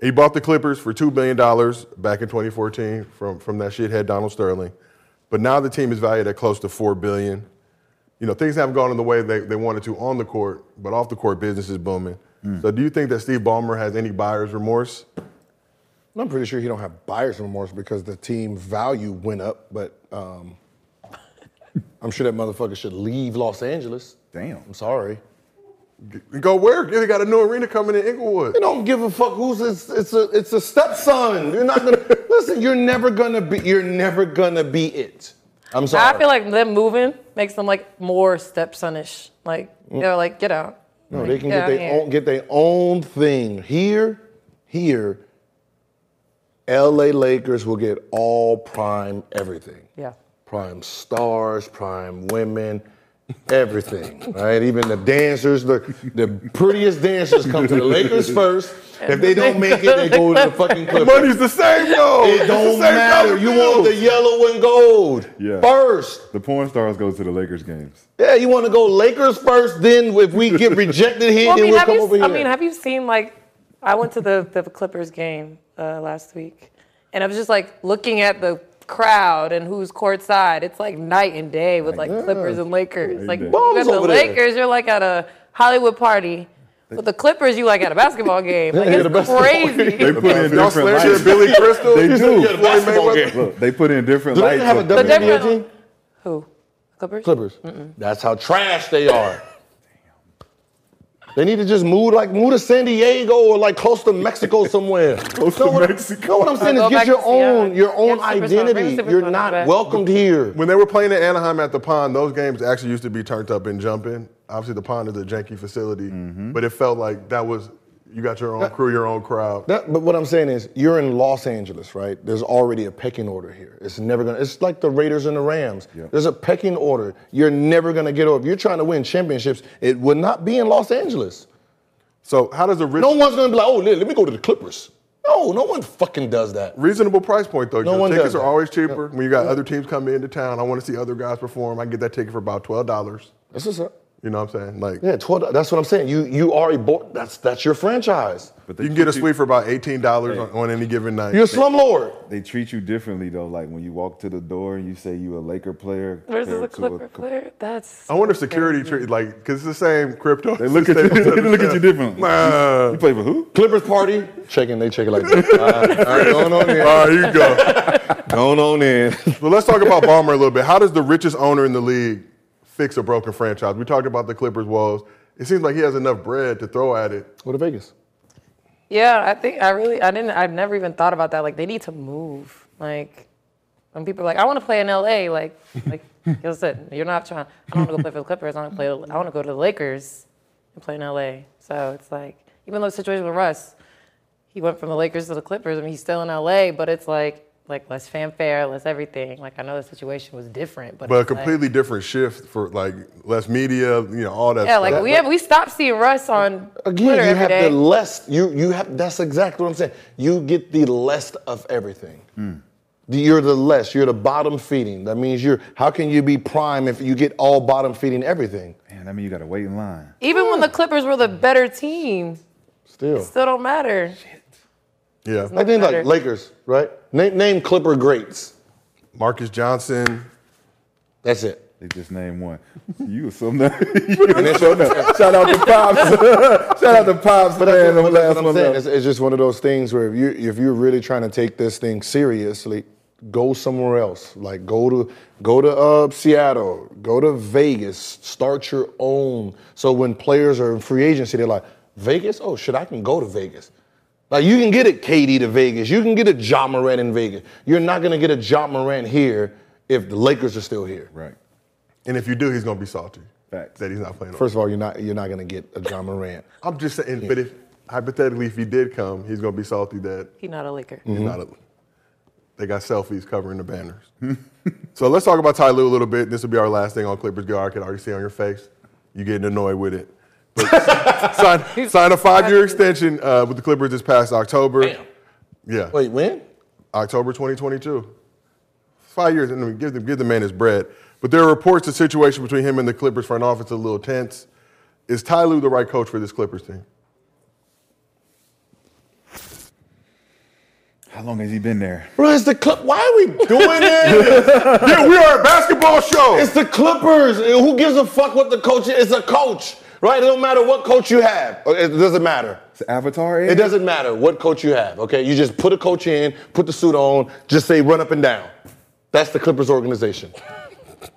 He bought the Clippers for $2 billion back in 2014 from, from that shithead Donald Sterling. But now the team is valued at close to 4 billion. You know, things haven't gone in the way they, they wanted to on the court, but off the court, business is booming. So do you think that Steve Ballmer has any buyer's remorse? I'm pretty sure he don't have buyer's remorse because the team value went up, but um, I'm sure that motherfucker should leave Los Angeles. Damn. I'm sorry. Go where? They got a new arena coming in Inglewood. They don't give a fuck who's it's, it's a it's a stepson. You're not gonna listen. You're never gonna be. You're never gonna be it. I'm sorry. I feel like them moving makes them like more stepsonish. Like mm. they're like, get out. no, they can Get get out their own get their own thing here. Here, L.A. Lakers will get all prime everything. Yeah. prime stars, prime women, everything, right? Even the dancers, the, the prettiest dancers come to the Lakers first. If they don't make it, they go to the fucking Clippers. Money's the same, though. It don't same matter. color You want the yellow and gold Yeah. first. The porn stars go to the Lakers games. Yeah, you want to go Lakers first. Then if we get rejected here, Well, I then mean, we'll come you, over here. I mean, have you seen like? I went to the the Clippers game uh, last week, and I was just like looking at the crowd and who's courtside. It's like night and day with like Clippers and Lakers. Like day. you Bombs got the over there. Lakers, you're like at a Hollywood party. With the Clippers, you like at a basketball game. Like Yeah, it's basketball crazy. They put in different slash lights. your Billy Crystal? They do. Yeah, the basketball game. Look, they put in different Do they lights. have a of- WNBA different- team? Who? Clippers? Clippers. That's how trash they are. They need to just move like move to San Diego or like close to Mexico somewhere. close to what, Mexico. No, what I'm saying is get your own your own Get identity. You're not back. welcomed here. When they were playing at Anaheim at the pond, those games actually used to be turned up and jumping. Obviously, the pond is a janky facility, mm-hmm. but it felt like that was you got your own crew, your own crowd. That, but what I'm saying is, you're in Los Angeles, right? There's already a pecking order here. It's never gonna. It's like the Raiders and the Rams. There's a pecking order. You're never gonna get over. If you're trying to win championships, it would not be in Los Angeles. So how does a rich, No one's gonna be like, oh, let, me go to the Clippers. No, no one fucking does that. reasonable price point though? No one Tickets does are that. always cheaper when you got other teams coming into town. I want to see other guys perform. I can get that ticket for about twelve dollars. That's what's up. You know what I'm saying? Like Yeah, 12, that's what I'm saying. You you are a board. That's that's your franchise. But you can get a treat suite for about eighteen dollars on, on any given night. You're a slumlord. They treat you differently though. Like when you walk to the door and you say you a Laker player Versus a compared to Clipper player. That's. I wonder if security treat like because it's the same crypto. They look at you. They look at you differently. Nah. You play for who? Clippers party. Checking. They check it like this. All right, all right, going on in. All right, here you go. Going on in. But let's talk about Ballmer a little bit. How does the richest owner in the league fix a broken franchise? We talked about the Clippers woes. It seems like he has enough bread to throw at it. Go to Vegas. Yeah, I think I really I didn't I've never even thought about that. Like they need to move. Like when people are like, I want to play in LA, like like you said, you're not trying I don't want to go play for the Clippers, I want to play I want to go to the Lakers and play in LA. So it's like even though the situation with Russ, he went from the Lakers to the Clippers, I mean he's still in LA, but it's like like less fanfare, less everything. Like I know the situation was different, but But a it's like- completely different shift for like less media, you know, all that yeah, stuff. like we have we stopped seeing Russ on Again, Twitter you every have day. the less. You you have. That's exactly what I'm saying. You get the less of everything. Hmm. The- You're the less. You're the bottom feeding. That means you're. How can you be prime if you get all bottom feeding everything? Man, I mean you got to wait in line. Even when the Clippers were the better team, Still. still don't matter. Yeah. I think like. Lakers, right? Name, name Clipper greats. Marques Johnson. That's it. They just named one. You or something. Shout out to Pops. Shout out to Pops. But man, that's, what, that's last what I'm one saying. It's, it's just one of those things where if you if you're really trying to take this thing seriously, go somewhere else. Like go to go to uh, Seattle, go to Vegas, start your own. So when players are in free agency, they're like, Vegas? Oh shit, I can go to Vegas. Like you can get a KD to Vegas, you can get a Ja Morant in Vegas. You're not gonna get a Ja Morant here if the Lakers are still here. Right. And if you do, he's gonna be salty. Facts. That he's not playing. First of all, you're not you're not gonna get a Ja Morant. I'm just saying, but if hypothetically, if he did come, he's gonna be salty that He's not a Laker. he's mm-hmm. not a. They got selfies covering the banners. so let's talk about Ty Lue a little bit. This will be our last thing on Clippers. Go, I can already see on your face. You getting annoyed with it. But sign, sign a five-year extension uh, with the Clippers this past October. Damn. Yeah. Wait, when? October 2022. Five years, and give the, give the man his bread. But there are reports the situation between him and the Clippers front office is a little tense. Is Ty Lue the right coach for this Clippers team? How long has he been there? Bro, it's the Clip. Why are we doing this? yeah, we are a basketball show. it's the Clippers. Who gives a fuck what the coach is? It's a coach, right? It don't matter what coach you have. Uh, it doesn't matter. It's Avatar. It doesn't matter what coach you have, okay? You just put a coach in, put the suit on, just say run up and down. That's the Clippers organization.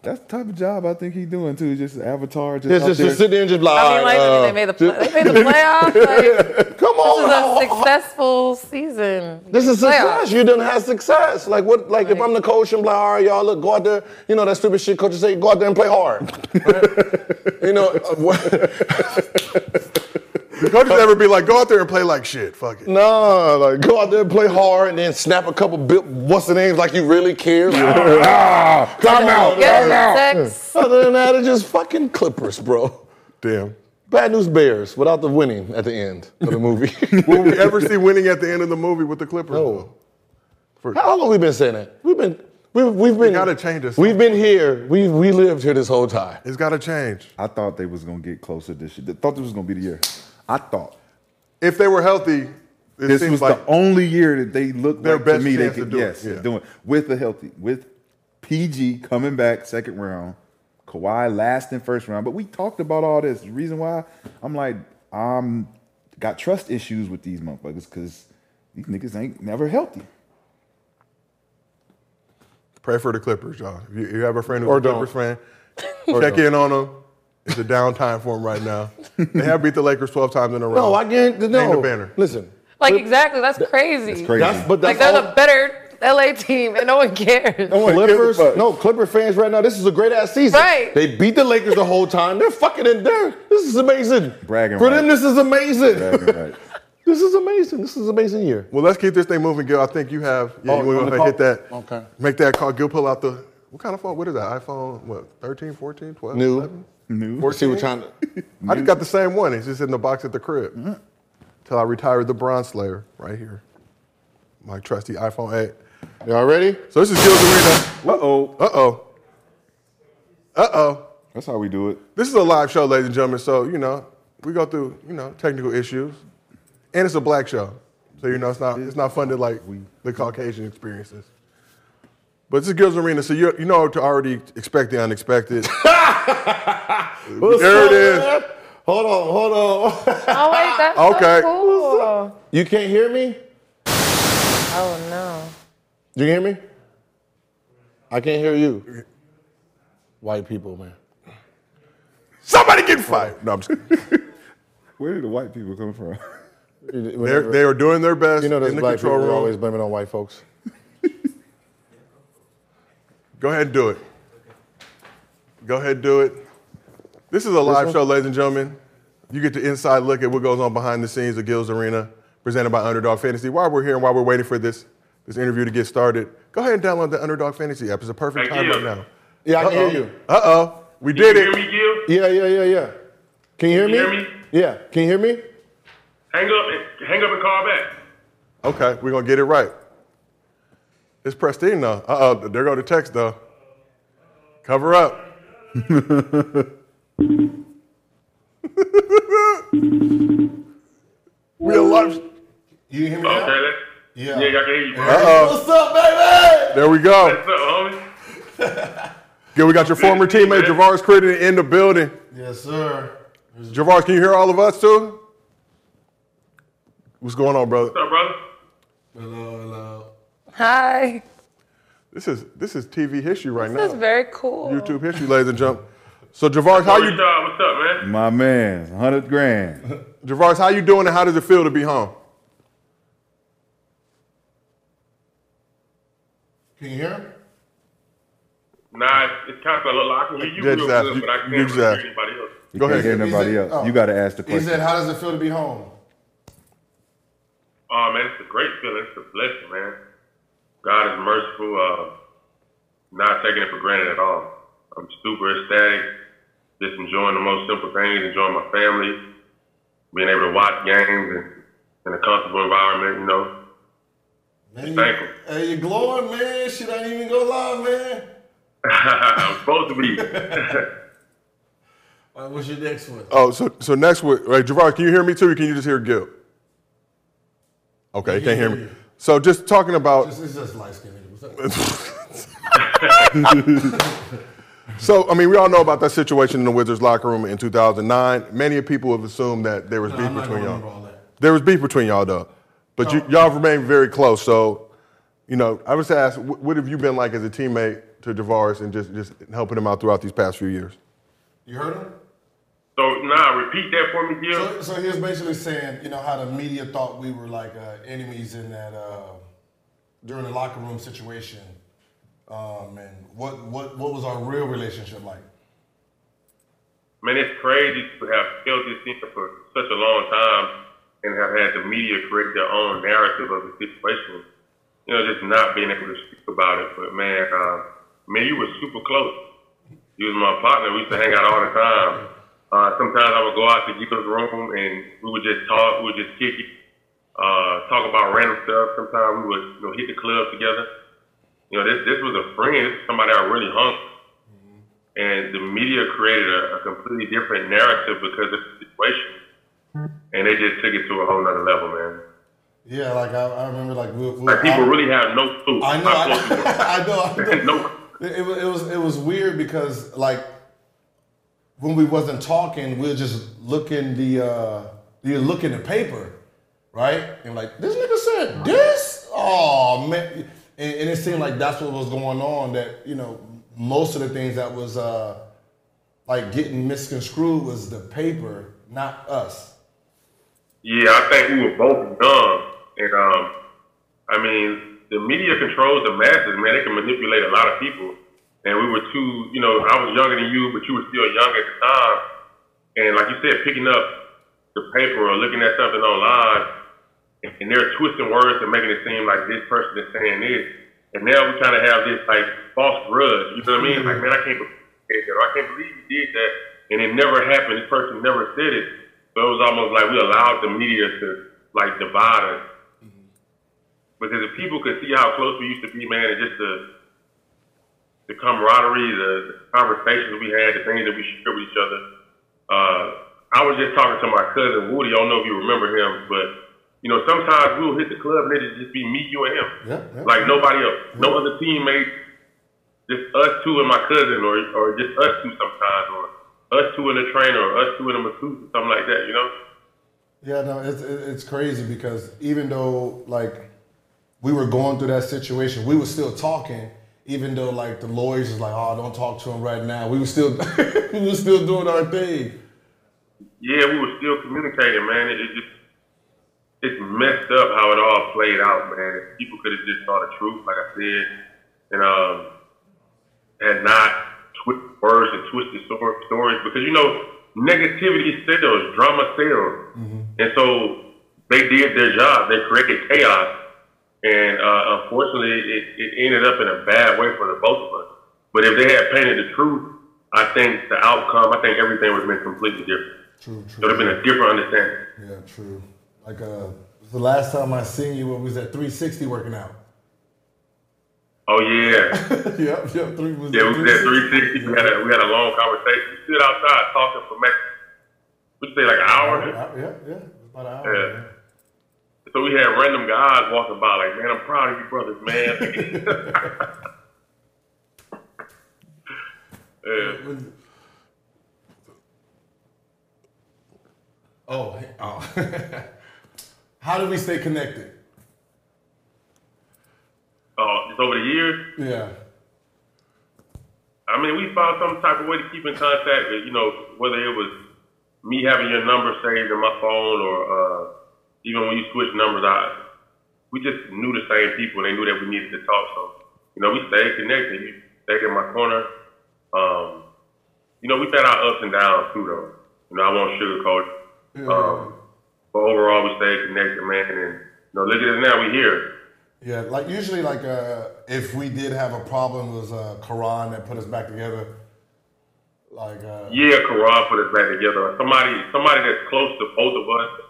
That's the type of job I think he's doing too. Just Avatar. Just, Just, out just, there. just sit there and just like, I mean, like uh, they made the play, they made the playoffs. Like, Come on, this is a successful season. This is Playoffs. success. You done have success. Like what? Like if I'm the coach, I'm like, all right, y'all, look, go out there. You know that stupid shit coaches say, go out there and play hard. Right? you know, uh, what- The coaches ever be like, go out there and play like shit. Fuck it. nah, like go out there and play hard, and then snap a couple bit. What's the names? Like you really care. ah, time out. Get time out. sex. Other than that, it's just fucking Clippers, bro. Damn. Bad news Bears without the winning at the end of the movie. Will we ever see winning at the end of the movie with the Clippers? No. though? How long have we been saying that? We've been. We've, we've been. gotta change this. We've been here. We we lived here this whole time. It's got to change. I thought they was gonna get closer this year. I thought this was gonna be the year. I thought If they were healthy, it this seems was like the only year that they looked Their like to me they could do it, yes yeah. doing with the healthy with PG coming back second round, Kawhi last in first round. But we talked about all this. The reason why I'm like I'm got trust issues with these motherfuckers because these niggas ain't never healthy. pray for the Clippers, y'all. If you, you have a friend who's Or a don't. Clippers fan, check in on them. It's a downtime for them right now. They have beat the Lakers 12 times in a row. No, I guarantee. No, Name the banner. Listen, Like exactly, that's crazy. It's crazy. that's but Like that's they're all, the better LA team, and no one cares. Clippers. fuck. No, Clipper fans right now. This is a great ass season. Right. They beat the Lakers the whole time. They're fucking in there. This is amazing. Bragging for them. This is amazing. Bragging rights. this is amazing. This is an amazing year. Well, let's keep this thing moving, Gil. I think you have. Yeah, Oh, you want on to hit that. Okay. Make that call. Gil, pull out the. What kind of phone? What is that? iPhone? What? 13, 14, 12? New. 11? New. We'll see what trying to. I just got the same one. It's just in the box at the crib. Till I retired the Bronze Slayer right here. My trusty iPhone 8. Y'all ready? So this is Gil's Arena. Uh oh. Uh oh. Uh oh. That's how we do it. This is a live show, ladies and gentlemen. So you know we go through you know technical issues, and it's a black show. So you know it's not it's not funded like the Caucasian experiences. But this is Gil's Arena, so you you know to already expect the unexpected. What's There it up, is. man? Hold on, hold on. Oh wait, that's Okay. so cool. you can't hear me? Oh no. You can hear me? I can't hear you. White people, man. Somebody get fired. No, I'm just kidding. Where did the white people come from? They're, they are doing their best you know, in the black control people room. always blaming on white folks. Go ahead and do it. Go ahead and do it. This is a live show, ladies and gentlemen. You get the inside look at what goes on behind the scenes of Gil's Arena, presented by Underdog Fantasy. While we're here and while we're waiting for this, this interview to get started, go ahead and download the Underdog Fantasy app. It's a perfect Thank time you. right now. Yeah, I can Uh-oh. hear you. Uh-oh. We You did hear it. me, Gil? Yeah, yeah, yeah, yeah. Can you hear me? you hear me? Yeah. Can you hear me? Hang up and hang up and call back. Okay, we're gonna get it right. It's pristine though. Uh-oh, there go the text though. Cover up. we a live. You hear me oh, Okay, let's. Yeah. Yeah, I can hear you. bro. Uh-oh. What's up, baby? There we go. What's up, homie? Good, we got your former teammate Javaris Crittenton in the building. Yes, sir. Javaris, can you hear all of us too? What's going on, brother? What's up, brother? Hello, hello. Hi. This is this is TV history right now. This is very cool. YouTube history, ladies and gentlemen. So Javaris, how you Doing? what's up, man? My man, 100 grand. Javaris, how you doing and how does it feel to be home? Can you hear him? Nah, it's, it's kind of a little. I can hear you Yeah, real just ask. good, but I can't You really hear anybody else. You Go can't ahead. hear He nobody said- else. oh. You got to ask the question. He said, "How does it feel to be home?" Oh man, it's a great feeling. It's a blessing, man. God is merciful. Uh, not taking it for granted at all. I'm super ecstatic. Just enjoying the most simple things. Enjoying my family. Being able to watch games and in a comfortable environment. You know. Man, Thank you. Hey, you glowing, man. Shit, I ain't even gonna lie, man. I'm supposed to be. All right, what's your next one? Oh, so so next one, right, Javard, can you hear me too, or can you just hear Gil? Okay, you can't hear me. So just talking about This is just light skinned nigga. What's up? So, I mean, we all know about that situation in the Wizards locker room in 2009. Many people have assumed that there was No, beef between y'all. all that. There was beef between y'all, though. But you, oh. y'all have remained very close. So, you know, I was asked, what have you been like as a teammate to Javaris and just, just helping him out throughout these past few years? You heard him? So nah, repeat that for me, Gil. So, so he was basically saying, you know, how the media thought we were like uh, enemies in that uh, during the locker room situation, um, and what what what was our real relationship like? Man, it's crazy to have held this team for such a long time and have had the media create their own narrative of the situation. You know, just not being able to speak about it. But man, uh, man, you were super close. You was my partner. We used to hang out all the time. Uh, sometimes I would go out to Gito's room and we would just talk. We would just kick it, uh, talk about random stuff. Sometimes we would you know, hit the club together. You know, this this was a friend. Somebody I really hung and the media created a, a completely different narrative because of the situation, and they just took it to a whole nother level, man. Yeah, like I, I remember, like we, we Like people really have no clue. I know, how close we were. I, I know, I know. no. It, it was it was it was weird because like when we wasn't talking, we were just looking the uh you look in the paper, right? And like this nigga said this. Oh man, and, and it seemed like that's what was going on. That you know most of the things that was uh like getting misconstrued was the paper, not us. Yeah, I think we were both dumb, and um, I mean, the media controls the masses, man. They can manipulate a lot of people, and we were too, you know, I was younger than you, but you were still young at the time, and like you said, picking up the paper or looking at something online, and, they're twisting words and making it seem like this person is saying this, and now we kind of have this like false grudge. You know what I mean? Like, mm-hmm. man, I can't believe he did that, or I can't believe he did that, and it never happened. This person never said it. So it was almost like we allowed the media to like divide us. Mm-hmm. Because if people could see how close we used to be, man, and just the the camaraderie, the, the conversations we had, the things that we shared with each other. Uh, I was just talking to my cousin Woody. I don't know if you remember him, but you know, sometimes we'll hit the club and it'll just be me, you, and him. Yeah, yeah. Like nobody else, no other teammates, just us two and my cousin, or or just us two sometimes, or us two and the trainer, or us two and the masseuse, or something like that. You know? Yeah, no, it's it's crazy because even though like we were going through that situation, we were still talking. Even though like the lawyers was like, "Oh, don't talk to him right now," we were still we were still doing our thing. Yeah, we were still communicating, man. It, it just it's messed up how it all played out, man. People could have just saw the truth, like I said, and um, and not twisted words and twisted stor- stories because you know negativity sells, drama sells, and so they did their job. They created chaos, and uh, unfortunately, it, it ended up in a bad way for the both of us. But if they had painted the truth, I think the outcome, I think everything would have been completely different. True, true. It would have been a different understanding. Yeah, true. Like uh, the last time I seen you, we was at 360 working out. Oh yeah, yep, yep. Three was yeah. We was at 360. We had a we had a long conversation. We stood outside talking for maybe, would say like an hour? Yeah, yeah, yeah. About an hour. Yeah. man. So we had random guys walking by, like, man, I'm proud of you brothers, man. yeah. Oh, oh. How do we stay connected? Oh, just over the years, Yeah. I mean, we found some type of way to keep in contact. You know, whether it was me having your number saved in my phone, or uh, even when you switch numbers out, we just knew the same people. and They knew that we needed to talk. So, you know, we stayed connected. You stayed in my corner. Um, you know, we've had our ups and downs too, though. You know, I won't sugarcoat. it. Um, but overall, we stayed connected, man. And you know, look at us now. We here. Yeah, like usually, like uh, if we did have a problem, it was uh, Quran that put us back together. Like, uh, Yeah, Karan put us back together. Somebody, somebody that's close to both of us.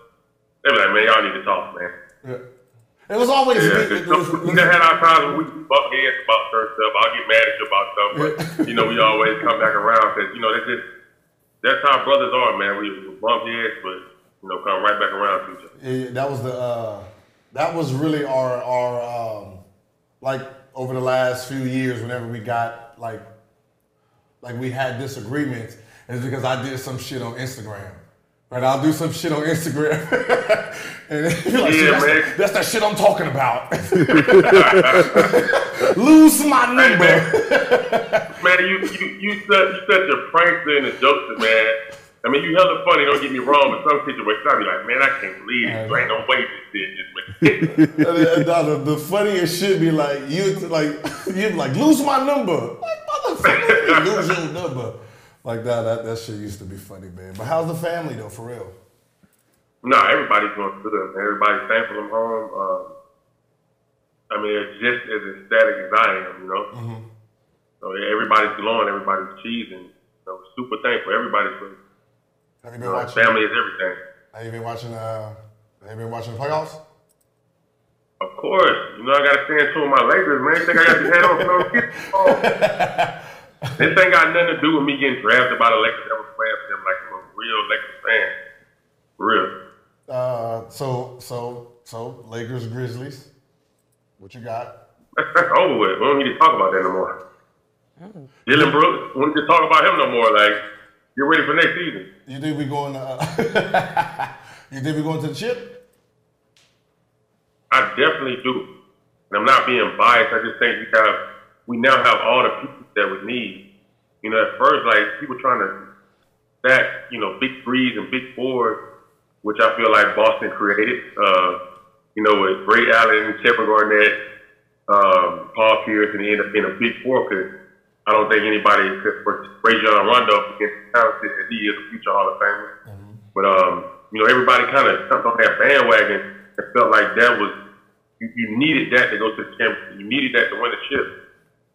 They be like, man, y'all need to talk, man. yeah. It was always Yeah, it's was- we done had our times when we buck heads about certain stuff. I'll get mad at you about stuff, but you know we always come back around because you know that's just that's how brothers are, man. We, we bump heads, but you know come right back around to each other. Yeah, that was the uh, that was really our our um, like over the last few years whenever we got like like we had disagreements is because I did some shit on Instagram. Right, I'll do some shit on Instagram, and you're like, Yeah, that's, man. that's that shit I'm talking about. Lose my number. Man, you you you such you such a prankster and a jokester, man. I mean, you hella funny. Don't get me wrong, but some situations I be like, man, I can't believe it. There ain't no way this shit just. No, the, the funniest shit be like you like you like lose my number. Like motherfucker, lose your number. Like that, that that shit used to be funny, man. But how's the family though, for real? No, everybody's going through them. Everybody's thankful I'm home. Um, I mean, it's just as ecstatic as I am, you know. So yeah, everybody's glowing, everybody's cheesing. You know, super thankful. Everybody's good. Have you You been know, watching? family is everything. Have you been watching? Uh, have you been watching the playoffs? Of course, you know I gotta stand true with my Lakers, man. You think I got your head on. This ain't got nothing to do with me getting drafted by the Lakers ever playing for them. Like I'm a real Lakers fan. For real. Uh, so so so Lakers Grizzlies. What you got? That's over with. We don't need to talk about that no more. Dillon Brooks, we don't need to talk about him no more. Like, get ready for next season. You think we going? To, uh, you think we going to the chip? I definitely do. And I'm not being biased. I just think we have we now have all the pieces that we need. You know, at first, like people trying to stack, you know, big threes and big fours, which I feel like Boston created. Uh, you know, with Ray Allen, Kevin Garnett, um, Paul Pierce, and he ended up being a big four because I don't think anybody could for Rajon Rondo against the talented as he is a future Hall of Famer. But um, you know, everybody kind of jumped on that bandwagon and felt like that was you, you needed that to go to the championship. You needed that to win the chip.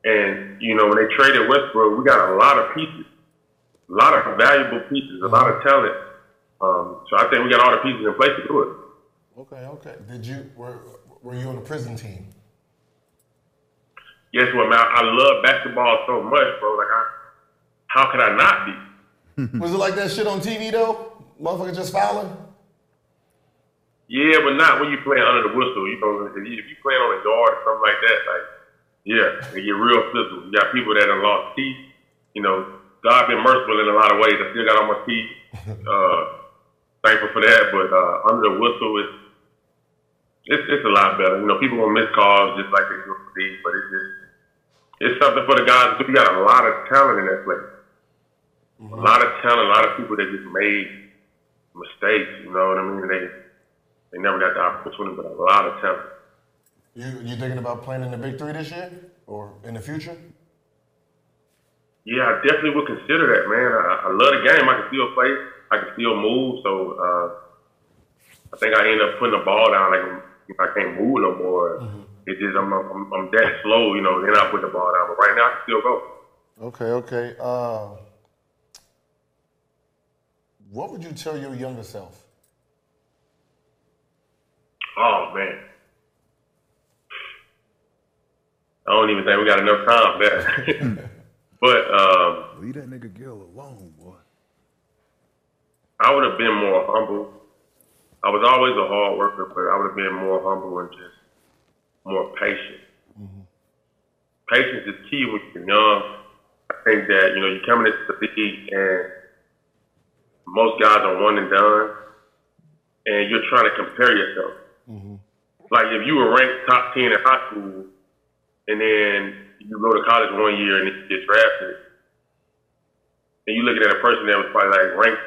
And you know, when they traded Westbrook, we got a lot of pieces, a lot of valuable pieces, a lot of talent. Um, so I think we got all the pieces in place to do it. Okay, okay. Did you were were you on the prison team? Yes, what, man? I love basketball so much, bro. Like, I, how could I not be? Was it like that shit on TV though? Motherfucker just fouling? Yeah, but not when you playing under the whistle. You know, if you if you playing on a guard or something like that, like, yeah, they get real physical. You got people that have lost teeth. You know, God been merciful in a lot of ways. I still got all my teeth. Uh, thankful for that. But uh, under the whistle, it's, it's it's a lot better. You know, people gonna miss calls just like they do for these, but it's just it's something for the guys. We got a lot of talent in that place. A lot of talent, a lot of people that just made mistakes. You know what I mean? They they never got the opportunity, but a lot of talent. You you thinking about playing in the Big Three this year or in the future? Yeah, I definitely would consider that, man. I, I love the game. I can still play. I can still move. So uh, I think I end up putting the ball down. Like if I can't move no more, it's just I'm, I'm I'm that slow. You know, then I put the ball down. But right now, I can still go. Okay, okay. Uh, what would you tell your younger self? Oh man. I don't even think we got enough time for that. but um, Leave that nigga Gil alone, boy. I would have been more humble. I was always a hard worker, but I would have been more humble and just more patient. Patience is key when you're young. I think that, you know, you're coming into the league and most guys are one and done and you're trying to compare yourself. Like if you were ranked top 10 in high school and then you go to college one year and you get drafted and you're looking at a person that was probably like ranked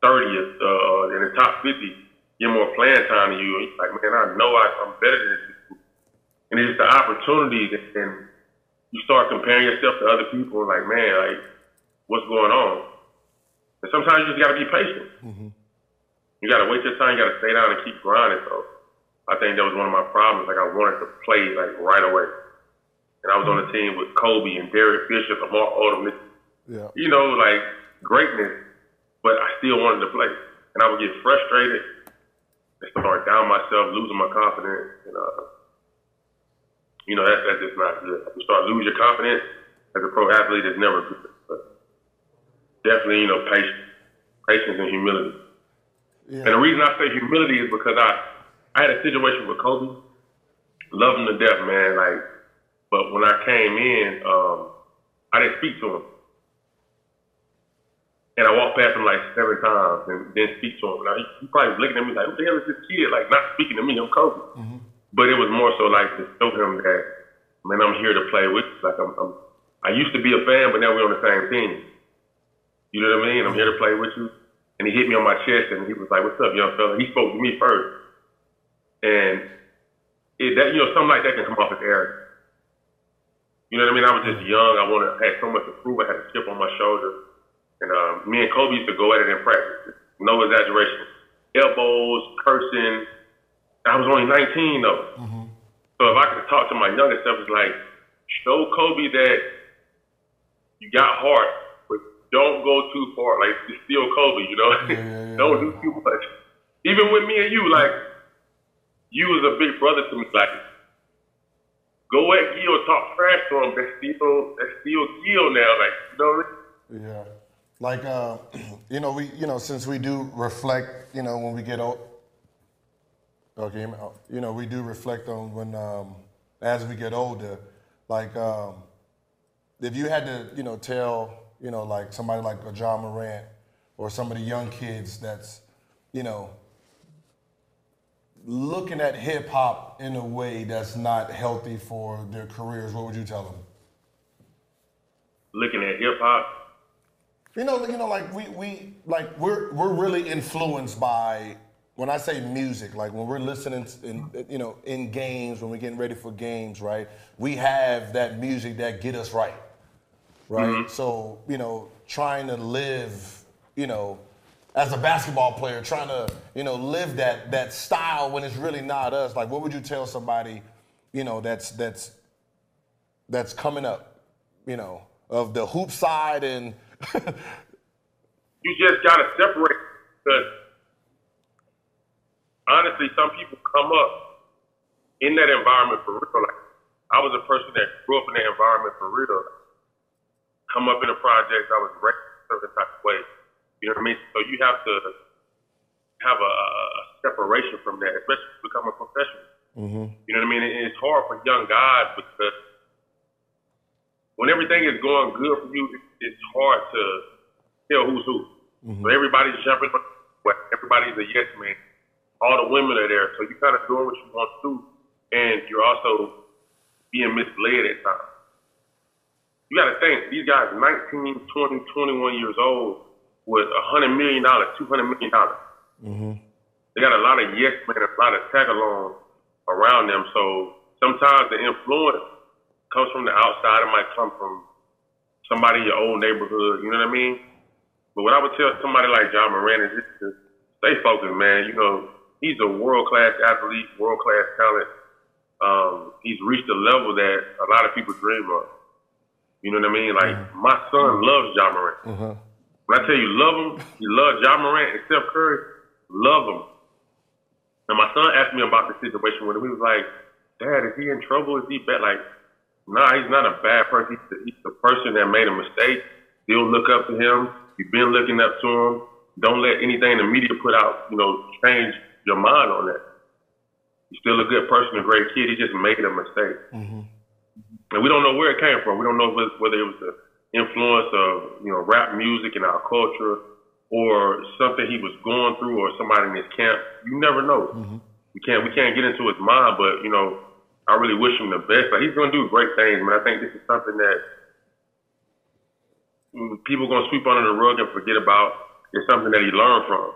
30th uh, in the top 50, get more playing time than you. And you're like, man, I know I, I'm better than this. And it's the opportunities, and, you start comparing yourself to other people, and like, man, like, what's going on? And sometimes you just got to be patient. You got to wait your time. You got to stay down and keep grinding. So I think that was one of my problems. Like, I wanted to play like right away. And I was on the team with Kobe and Derek Fisher, Lamar Odom. Yeah. You know, like greatness but I still wanted to play. And I would get frustrated and start down myself, losing my confidence, and uh, you know that that's just not good. You start losing your confidence as a pro athlete, it's never good. But definitely, you know, patience, patience and humility. And the reason I say humility is because I I had a situation with Kobe, love him to death, man. Like, but when I came in, um, I didn't speak to him. And I walked past him like seven times and didn't speak to him. Now he, he probably was looking at me like, "Who the hell is this kid?" Like not speaking to me. I'm Kobe. But it was more so like to show him that, man, I'm here to play with. You. Like I'm, I'm, I used to be a fan, but now we're on the same team. You know what I mean? I'm here to play with you. And he hit me on my chest and he was like, "What's up, young fella?" He spoke to me first, and it, that you know something like that can come off as arrogant. You know what I mean? I was just young. I wanted, I had so much to prove. I had a chip on my shoulder. And um, me and Kobe used to go at it in practice. No exaggeration. Elbows, cursing. I was only 19 though. So if I could talk to my younger self, it's like, show Kobe that you got heart, but don't go too far. Like, it's still Kobe, you know? don't do too much. Even with me and you, like, you was a big brother to me. Like, go at Gil, talk trash to him. That's still, that's still Gil now. Like, you know I mean? Yeah. Like uh, you know, we you know, since we do reflect, you know, when we get old. Okay, you know, we do reflect on when um, as we get older. Like um, if you had to, you know, tell, you know, like somebody like a Ja Morant or some of the young kids that's, you know, looking at hip hop in a way that's not healthy for their careers, what would you tell them? Looking at hip hop, You know, you know, like we we like we're we're really influenced by when I say music, like when we're listening, in, you know, in games when we're getting ready for games, right? We have that music that get us right, right? Mm-hmm. So you know, trying to live, you know, as a basketball player, trying to you know live that that style when it's really not us. Like, what would you tell somebody, you know, that's that's that's coming up, you know, of the hoop side and you just gotta separate because honestly, some people come up in that environment for real. Like I was a person that grew up in that environment for real. Come up in the projects, I was raised a certain type of way. You know what I mean? So you have to have a, a separation from that, especially to become a professional. Mm-hmm. You know what I mean? And it's hard for young guys because when everything is going good for you, it's hard to tell who's who. Mm-hmm. So everybody's jumping, but everybody's a yes man. All the women are there, so you're kind of doing what you want to do, and you're also being misled at times. You got to think these guys, 19, 20, 21 years old, with a hundred million dollars, two hundred million dollars. Mm-hmm. They got a lot of yes men, a lot of tag along around them. So sometimes the influence comes from the outside. It might come from somebody in your old neighborhood. You know what I mean? But what I would tell somebody like Ja Morant is just to stay focused, man. You know, he's a world class athlete, world class talent. Um, he's reached a level that a lot of people dream of. You know what I mean? Like mm-hmm. my son loves Ja Morant. Uh-huh. When I tell you love him, he loves Ja Morant and Steph Curry, love him. And my son asked me about the situation him. He was like, Dad, is he in trouble? Is he bad? Like, nah, he's not a bad person. He's the, he's the person that made a mistake. Still look up to him. You've been looking up to him. Don't let anything the media put out, you know, change your mind on that. He's still a good person, a great kid. He just made a mistake. Mm-hmm. And we don't know where it came from. We don't know whether whether it was the influence of, you know, rap music in our culture or something he was going through or somebody in his camp. You never know. Mm-hmm. We can't we can't get into his mind, but you know, I really wish him the best. Like he's gonna do great things, man. I think this is something that people gonna sweep under the rug and forget about. It's something that he learned from.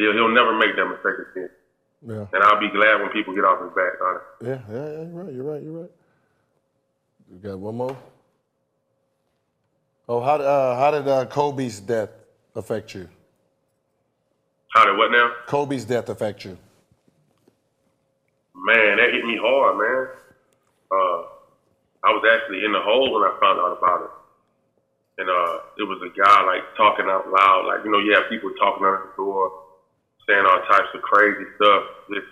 He'll he'll never make that mistake again. Yeah. And I'll be glad when people get off his back, honestly. Yeah, yeah, yeah, you're right, you're right, you're right. You got one more? Oh, how, uh, how did uh, Kobe's death affect you? How did what now? Kobe's death affect you? Man, that hit me hard, man. Uh, I was actually in the hole when I found out about it. And uh, it was a guy like talking out loud, like you know, you have people talking under the door, saying all types of crazy stuff. Just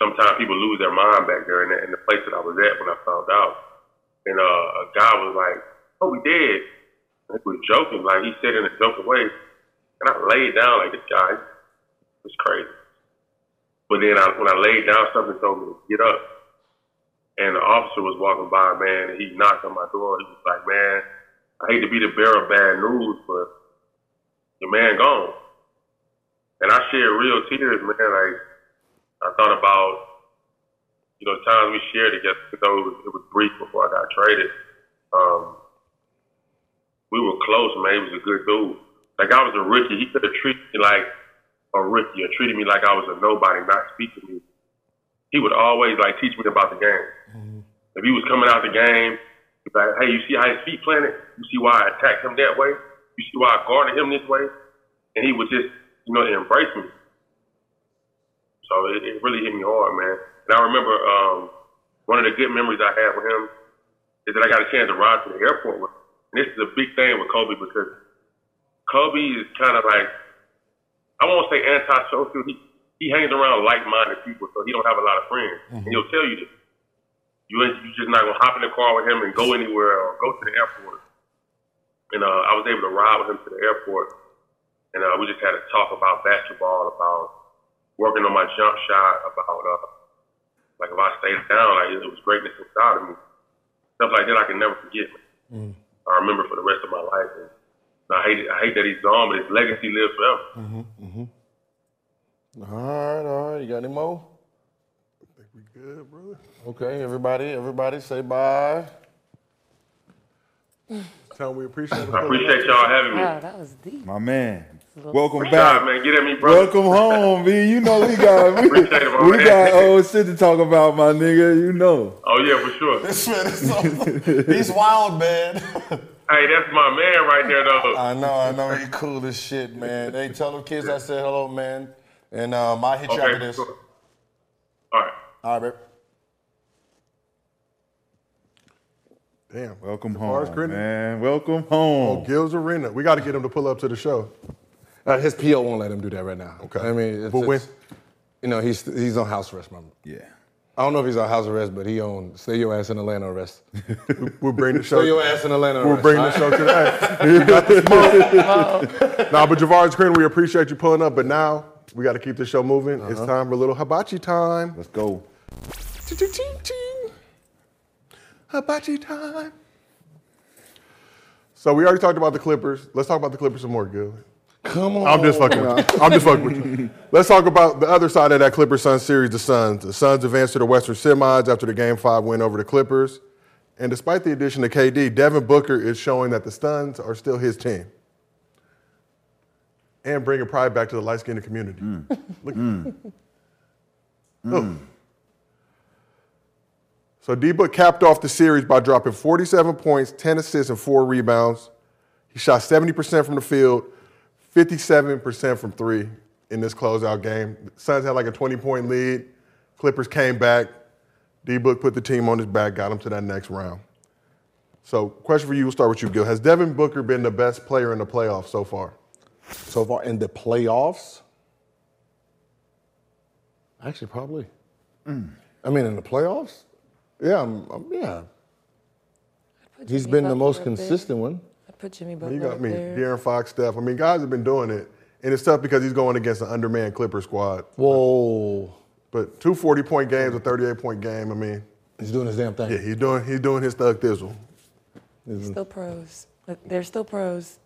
sometimes people lose their mind back there in the, in the place that I was at when I found out. And uh, a guy was like, "Oh, we dead." And he was joking, like he said in a joking way. And I laid down like this guy was crazy. But then I, when I laid down, something told me to get up. And the officer was walking by, man, and he knocked on my door. He was like, "Man, I hate to be the bearer of bad news, but your man gone." And I shed real tears, man. Like I thought about, you know, times we shared together. Though it was, it was brief before I got traded. Um, we were close, man. He was a good dude. Like I was a rookie. He could have treated me like a rookie or treated me like I was a nobody, not speak to me. He would always like teach me about the game. If he was coming out the game, he'd be like, "Hey, you see how his feet planted? You see why I attacked him that way? You see why I guarded him this way?" And he would just, you know, embrace me. So it, it really hit me hard, man. And I remember um, one of the good memories I had with him is that I got a chance to ride to the airport with him. This is a big thing with Kobe because Kobe is kind of like, I won't say antisocial. He, he hangs around like-minded people, so he don't have a lot of friends. And he'll tell you this. You ain't, you just not gonna hop in the car with him and go anywhere or go to the airport. And uh, I was able to ride with him to the airport, and uh, we just had a talk about basketball, about working on my jump shot, about uh, like if I stayed down, like it was greatness inside of me. Stuff like that I can never forget. I remember for the rest of my life. And I hate it, I hate that he's gone, but his legacy lives forever. Mm-hmm, mm-hmm. All right, all right. You got any more? I think we good, brother. Okay, everybody, everybody say bye. Tell him we appreciate. I appreciate y'all having me. Wow, that was deep. My man. Welcome Good back. job, man. Get at me, brother. Welcome home, man. You know we got we, Appreciate it, my we got old shit to talk about, my nigga. You know. Oh yeah, for sure. This man is so, he's wild, man. Hey, that's my man right there, though. I know, I know. He cool as shit, man. Hey, tell them kids I said hello, man. And um, I'll hit you after this. sure. All right. All right, babe. Damn. Welcome home, man. Welcome home. Oh, home. Gil's Arena. We got to get him to pull up to the show. Uh, his PO won't let him do that right now. Okay. I mean, it's, But when- it's- you know, he's he's on house arrest, man. Yeah. I don't know if he's on house arrest, but he on stay your ass in Atlanta arrest. We'll bring the show. Stay your ass in Atlanta Arrest. We'll arrest. bring the show to the You got the smoke. nah, but Javard's Green, we appreciate you pulling up, but now we got to keep the show moving. It's time for a little hibachi time. Let's go. Hibachi time. So we already talked about the Clippers. Let's talk about the Clippers some more, Gil. Come on. I'm just fucking with you. I'm just fucking with you. Let's talk about the other side of that Clippers Suns series, the Suns. The Suns advanced to the Western semis after the Game 5 win over the Clippers. And despite the addition of KD, Devin Booker is showing that the Suns are still his team. And bringing pride back to the light skinned community. Mm. Look. Oh. So D Book capped off the series by dropping 47 points, 10 assists, and four rebounds. He shot 70% from the field, 57% from three in this closeout game. Suns had like a 20 point lead. Clippers came back. D Book put the team on his back, got him to that next round. So, question for you, we'll start with you, Gil. Has Devin Booker been the best player in the playoffs so far? So far in the playoffs, actually, probably. Mm. I mean, in the playoffs, yeah, I'm, I'm- yeah. He's been the most up there. consistent one. I put Jimmy Butler You got up me, there. De'Aaron Fox, Steph. I mean, guys have been doing it, and it's tough because he's going against an undermanned Clipper squad. Whoa, But two 40 point games, a 38 point game. I mean, he's doing his damn thing. yeah, he's doing he's doing his thug thizzle. Still pros. They're still pros.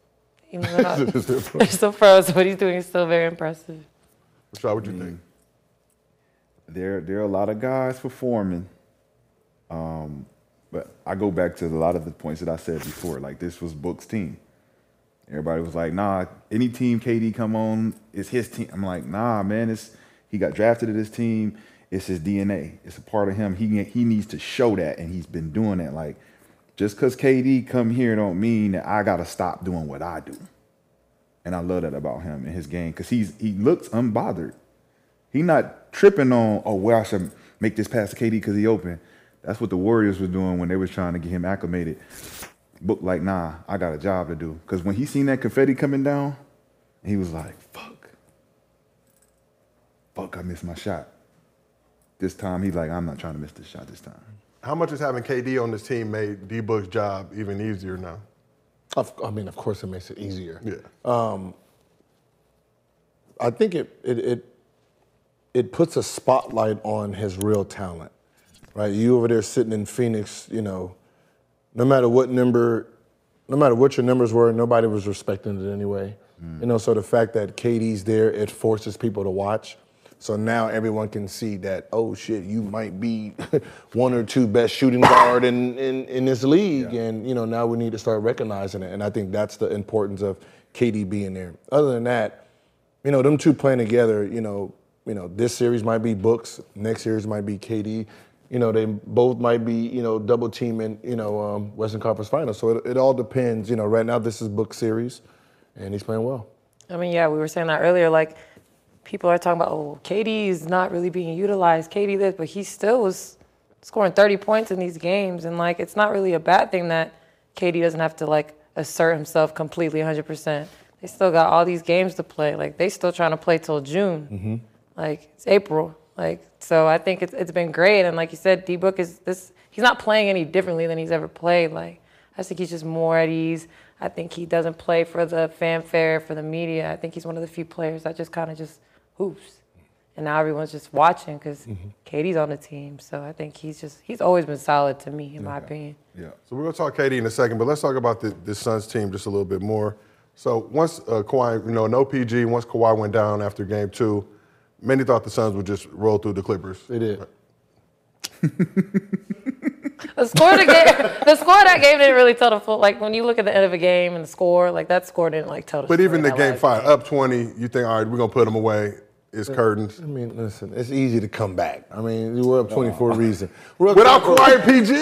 Even though not, they're still pros. What he's doing is still very impressive. Rashad, what you think? there there are a lot of guys performing. Um, but I go back to a lot of the points that I said before. Like this was Book's team. Everybody was like, "Nah, any team KD come on, it's his team." I'm like, "Nah, man, it's he got drafted to this team. It's his DNA. It's a part of him. He he needs to show that, and he's been doing that. Like, just because KD come here don't mean that I gotta stop doing what I do. And I love that about him and his game because he's he looks unbothered. He not tripping on, oh, well, I should make this pass to KD because he open. That's what the Warriors were doing when they was trying to get him acclimated. Book like, nah, I got a job to do. Because when he seen that confetti coming down, he was like, fuck. fuck, I missed my shot. This time he's like, I'm not trying to miss this shot this time. How much has having KD on this team made D Book's job even easier now? Of, I mean, of course, it makes it easier. Yeah. Um, I think it it it it puts a spotlight on his real talent, right? You over there sitting in Phoenix, you know, no matter what number, no matter what your numbers were, nobody was respecting it anyway. Mm. You know, so the fact that KD's there, it forces people to watch. So now everyone can see that, oh shit, you might be one or two best shooting guard in, in, in this league. And, you know, now we need to start recognizing it. And I think that's the importance of KD being there. Other than that, you know, them two playing together, you know, you know, this series might be Books, next series might be KD. You know, they both might be, you know, double teaming, you know, um, Western Conference Finals. So it, it all depends. You know, right now this is Book series, and he's playing well. I mean, yeah, we were saying that earlier. Like, people are talking about, oh, KD is not really being utilized. KD this, but he still was scoring 30 points in these games, and like, it's not really a bad thing that KD doesn't have to like assert himself completely 100%. They still got all these games to play. Like, they still trying to play till June. Like, it's April. Like, so I think it's it's been great. And like you said, D Book is this. He's not playing any differently than he's ever played. Like, I think he's just more at ease. I think he doesn't play for the fanfare, for the media. I think he's one of the few players that just kind of just hoops. And now everyone's just watching because KD's on the team. So I think he's just, he's always been solid to me, in my opinion. Yeah. So we're going to talk KD in a second, but let's talk about the, the Suns team just a little bit more. So once uh, Kawhi, you know, no PG, once Kawhi went down after game two, many thought the Suns would just roll through the Clippers. They did. The score of the game, the score of that game didn't really tell the full. Like when you look at the end of a game and the score, like that score didn't like tell the. Full. But story even the game last five, up 20, you think, all right, we're going to put them away. It's curtains. I mean, listen, it's easy to come back. I mean, we're up 20 for a reason. We're up Without 20 Kawhi PG?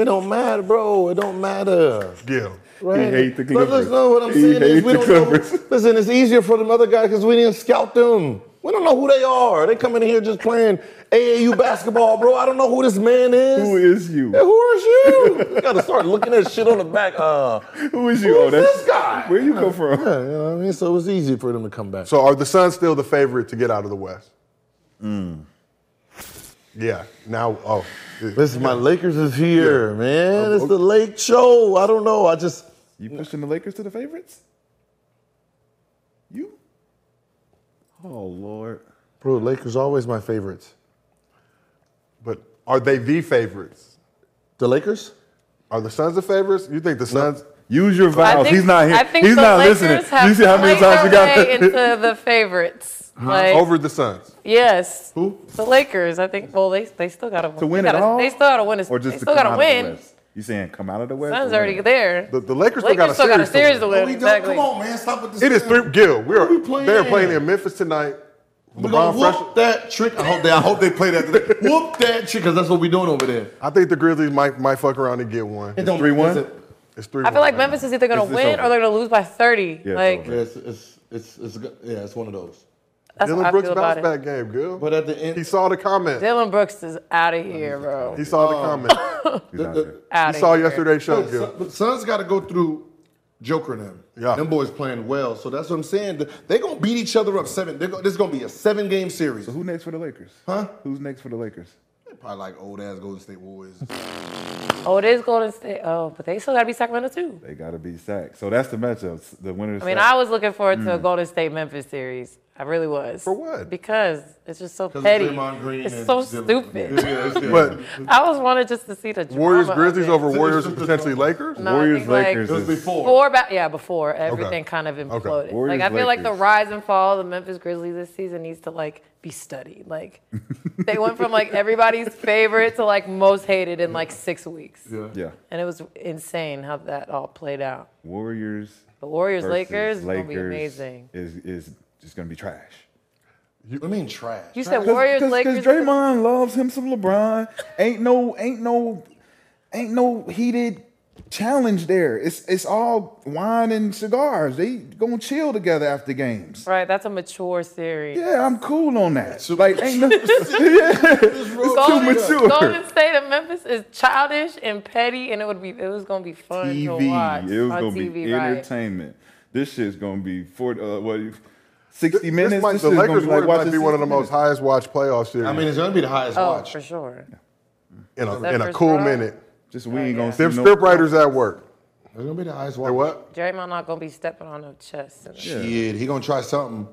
It don't matter, bro. It don't matter. Yeah. Right? hate the But Clippers. listen, no, what I'm He saying is hate we the don't know. Clippers. Listen, it's easier for them other guys because we didn't scout them. We don't know who they are. They come in here just playing AAU basketball, bro. I don't know who this man is. Who is you? Yeah, who is you? you gotta start looking at shit on the back. Uh, Who is you? Who oh, is this guy? Where you come from? yeah, you know what I mean? So it was easy for them to come back. So are the Suns still the favorite to get out of the West? Yeah. Now, oh. Listen, my Lakers is here, Yeah. man. It's Um, the Lake Show. I don't know. I just You pushing the Lakers to the favorites? You? Oh Lord. bro, Lakers always my favorites. But are they the favorites? The Lakers? Are the Suns the favorites? You think the Suns? Use your vowels. think, He's not here. I think He's the not Lakers listening. Have You see how many times you their got way into the favorites. Like, Over the Suns? yes. Who? The Lakers. I think. Well, they they still got to to win they it gotta, all? They still got to win. A, or just they still got to win. The West? You saying come out of the West? Suns already win? there. The, the Lakers still got a Lakers still got a series. series to to win. win. We don't, Exactly. come on, man. Stop with this. It is three. Gil, we're we playing? they're playing in Memphis tonight. We're LeBron whoop fresh. that trick. I hope they. I hope they play that. Today. whoop that trick, because that's what we're doing over there. I think the Grizzlies might might fuck around and get one. It don't 3-1? It's three. I feel like Memphis is either going to win or they're going to lose by 30. Yeah, it's like over. Yeah, it's, it's, it's, it's, yeah, it's one of those. That's Dillon Brooks feel about bounce it. back game, Gil. But at the end, he saw the comment. Dillon Brooks is out of here, bro. He saw the Oh. comment. He's out the- there. He saw here. yesterday's show, But, Gil. Sun- but Suns got to go through Joker and them. Yeah. Them boys playing well. So that's what I'm saying. They're going to beat each other up seven. They're go, this is going to be a seven game series. So who next for the Lakers? Huh? Who's next for the Lakers? Probably like old ass Golden State Warriors. Oh, it is Golden State. Oh, but they still got to be Sacramento too. They got to be sacked. So that's the matchup. The winners. I mean, I was looking forward to a mm. Golden State Memphis series. I really was. For what? Because it's just so petty. Draymond Green It's so Dillon- stupid. Yeah, it's- yeah. But I was wanted just to see the Warriors, drama of Grizzlies it. over Warriors and potentially Lakers. No, I Warriors think, like, Lakers it is before. Before, ba- yeah, before everything kind of Okay. imploded. Warriors, like I feel like the rise and fall of the Memphis Grizzlies this season needs to like be studied. Like they went from like everybody's favorite to like most hated in like six weeks, yeah. Yeah. and it was insane how that all played out. Warriors. The Warriors versus Lakers is gonna be amazing. Is is just gonna be trash. I mean, trash. You said Warriors Lakers. Because Draymond loves him some LeBron. Ain't no, ain't no, ain't no heated challenge there. It's it's all wine and cigars. They gonna chill together after games. Right, that's a mature series. Yeah, I'm cool on that. So like ain't no, yeah, too Golden, mature. Golden State of Memphis is childish and petty, and it would be it was gonna be fun to TV. watch It was on gonna TV, be right? entertainment. This shit's gonna be for uh, what? you- 60 minutes. This might, this the Lakers be like might be one of the 60 most highest watched playoff series I mean, it's going to be the highest Oh, watch. for sure. in a, in a cool round? minute. Just we ain't gonna see Them no. script writers at work. It's going to be the highest watch. Say what? Draymond not gonna be stepping on no chest. And Shit, he going to try something.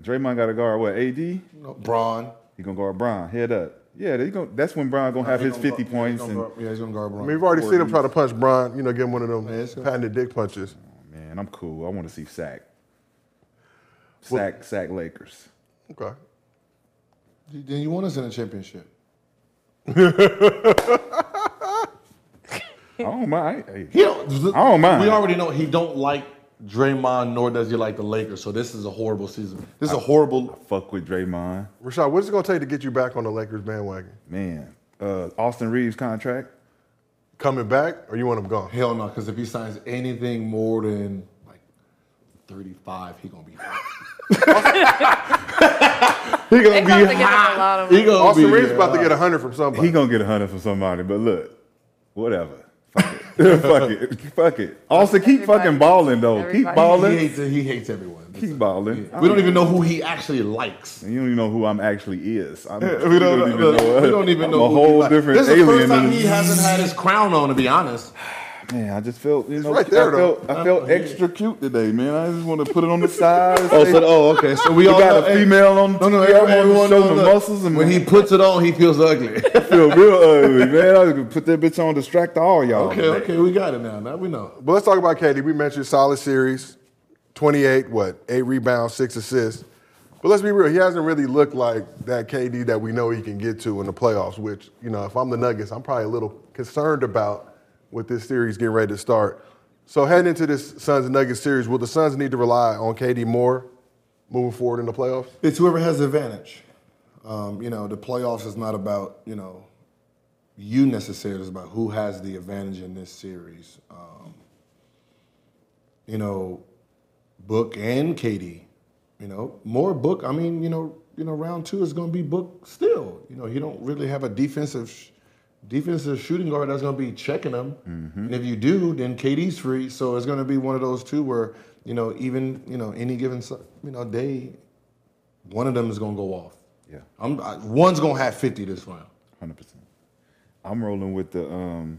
Draymond got to guard what? AD. He You know, Bron. gonna guard Brown. Head up. Yeah, they gonna, that's when Brown gonna have his gonna 50 guard- points. Yeah, he's And gonna guard- yeah, he's going to guard I mean, we've already seen him try to punch Bron, you know, give him one of them Yeah, patented dick punches. Oh, man, I'm cool. I want to see sack. Sack, sack Lakers. Okay. Then you want us in a championship. I don't mind. Hey, He don't, I don't mind. We already know he don't like Draymond, nor does he like the Lakers. So this is a horrible season. This is a horrible. fuck with Draymond. Rashad, what's it going to take to get you back on the Lakers bandwagon? Man, uh, Austin Reaves contract. Coming back, or you want him gone? Hell no, because if he signs anything more than like 35, he gonna be. he gonna about to be give him a lot of He money. gonna Austin be Reaves about to hot. get 100 from somebody. He gonna get a hundred from somebody, but look, whatever. Fuck it. Fuck it. Fuck it. Austin, keep Everybody- fucking balling though. Keep everybody- He balling. hates, he hates everyone. Keep balling. We don't even know who he actually likes. You don't even know who I'm actually is. I'm, We you don't, even know. we don't even I'm know a whole likes. different This is the first time he hasn't had his crown on, to be honest. Man, I just felt you know right there, I felt, I felt extra cute today, man. I just want to put it on the side. Oh, say, so, oh, okay. So we we all got know, a female on No, no, TV. I everyone show knows the that muscles and when he puts it on, he feels ugly. I feel real ugly, man. I could put that bitch on, distract all y'all. okay, today. okay, we got it now. Now we know. But let's talk about KD. We mentioned solid series, 28, what, eight rebounds, six assists. But let's be real, he hasn't really looked like that KD that we know he can get to in the playoffs, which, you know, if I'm the Nuggets, I'm probably a little concerned about with this series getting ready to start. So heading into this Suns and Nuggets series, will the Suns need to rely on KD more moving forward in the playoffs? It's whoever has the advantage. Um, you know, the playoffs is not about you know you necessarily. It's about who has the advantage in this series. Um, you know, Book and KD. You know, more Book. I mean, you know, you know, round two is going to be Book still. You know, he don't really have a defensive defensive shooting guard that's going to be checking him. And if you do, then KD's free. So it's going to be one of those two where you know, even you know, any given you know day, one of them is going to go off. Yeah. I'm, I, one's going to have 50 this round. Hundred percent. I'm rolling with the um